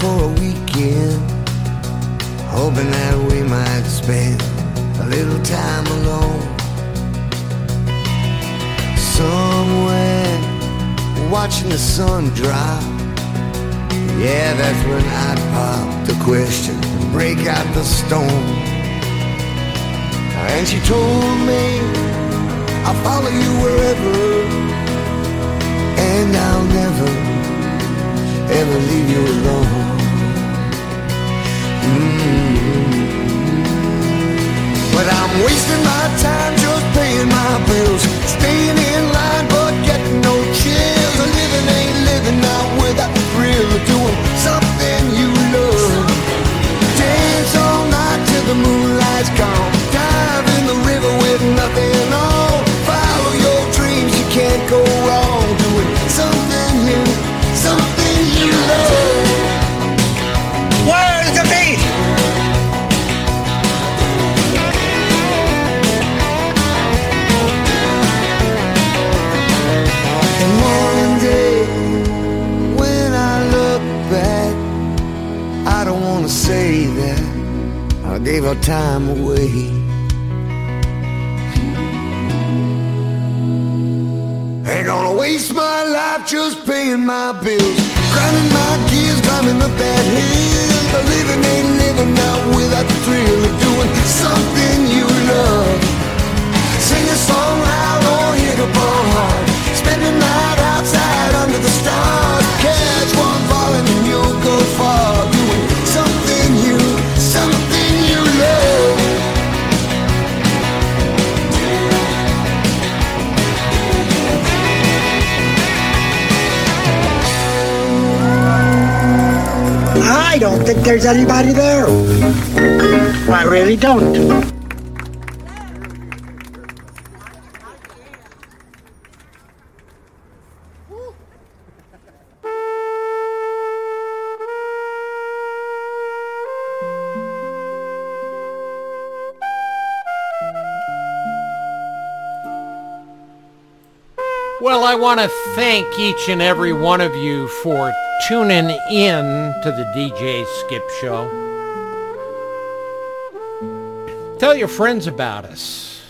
for a weekend, hoping that we might spend a little time alone. Somewhere watching the sun drop. Yeah, that's when I'd pop the question, break out the stone. And she told me, I'll follow you wherever, and I'll never, ever leave you alone. Mm. But I'm wasting my time just paying my bills, staying in line but getting no chills. Living ain't living now without the thrill of doing something you love. Dance all night till the moonlight's gone. Dive in the river with nothing on. Follow your dreams, you can't go wrong. Say that I gave our time away. Ain't gonna waste my life just paying my bills, grinding my gears, climbing up that hill. Living ain't living now without the thrill of doing something you love. Sing a song loud or hit a ball hard. Spend the night outside under the stars. Catch one falling and you'll go far. I don't think there's anybody there. I really don't. I want to thank each and every one of you for tuning in to the DJ Skip Show. Tell your friends about us.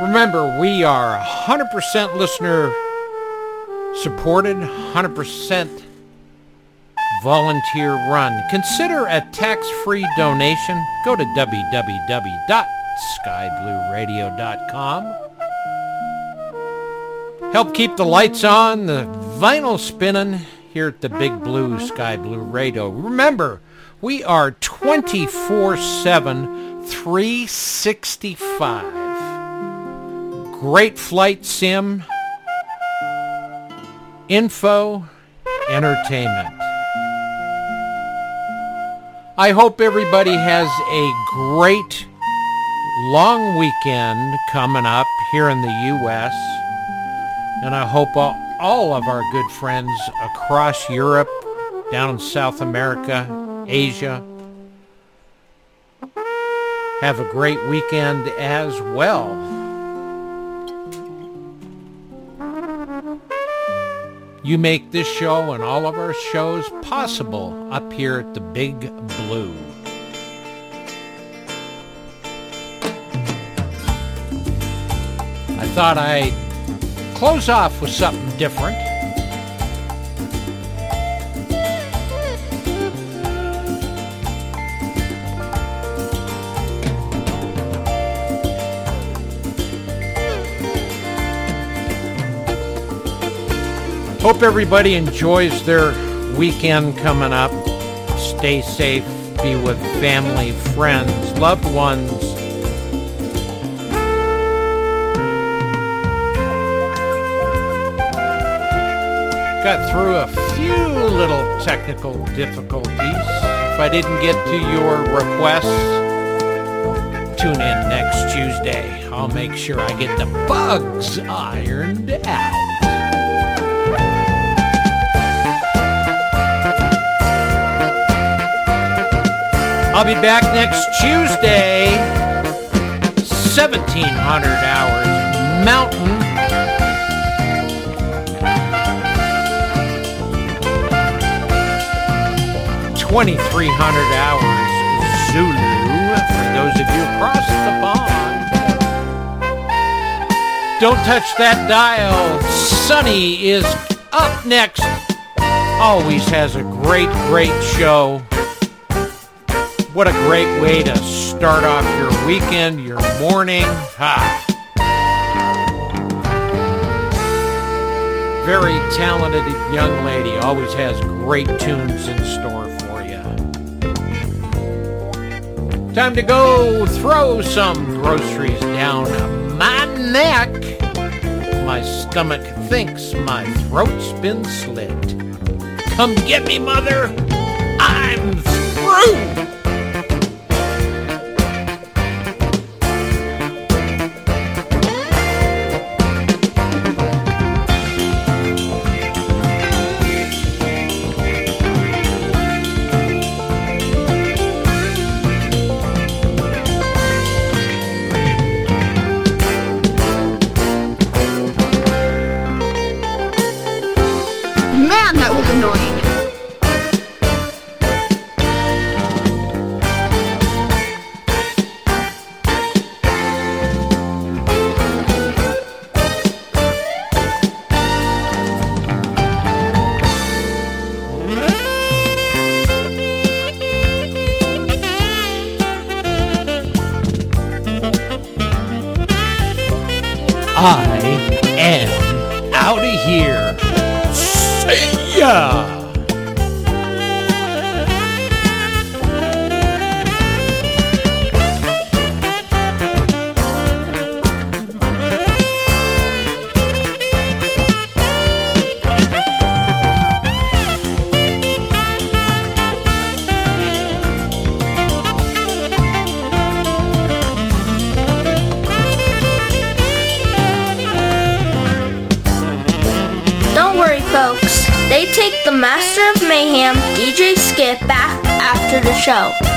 Remember, we are 100% listener supported, 100% volunteer run. Consider a tax-free donation. Go to www.skyblueradio.com. Help keep the lights on, the vinyl spinning here at the Big Blue Sky Blue Radio. Remember, we are 24-7, 365. Great flight sim, info, entertainment. I hope everybody has a great long weekend coming up here in the U.S. And I hope all, of our good friends across Europe, down in South America, Asia, have a great weekend as well. You make this show and all of our shows possible up here at the Big Blue. I thought I'd close off with something different. Hope everybody enjoys their weekend coming up. Stay safe, be with family, friends, loved ones. Got through a few little technical difficulties. If I didn't get to your requests, tune in next Tuesday. I'll make sure I get the bugs ironed out. I'll be back next Tuesday, 1700 hours Mountain. Twenty-three hundred hours Zulu for those of you across the pond. Don't touch that dial. Sunny is up next. Always has a great, great show. What a great way to start off your weekend, your morning. Ha! Very talented young lady, always has great tunes in store Time to go throw some groceries down my neck. My stomach thinks my throat's been slit. Come get me, mother! I'm through! Show.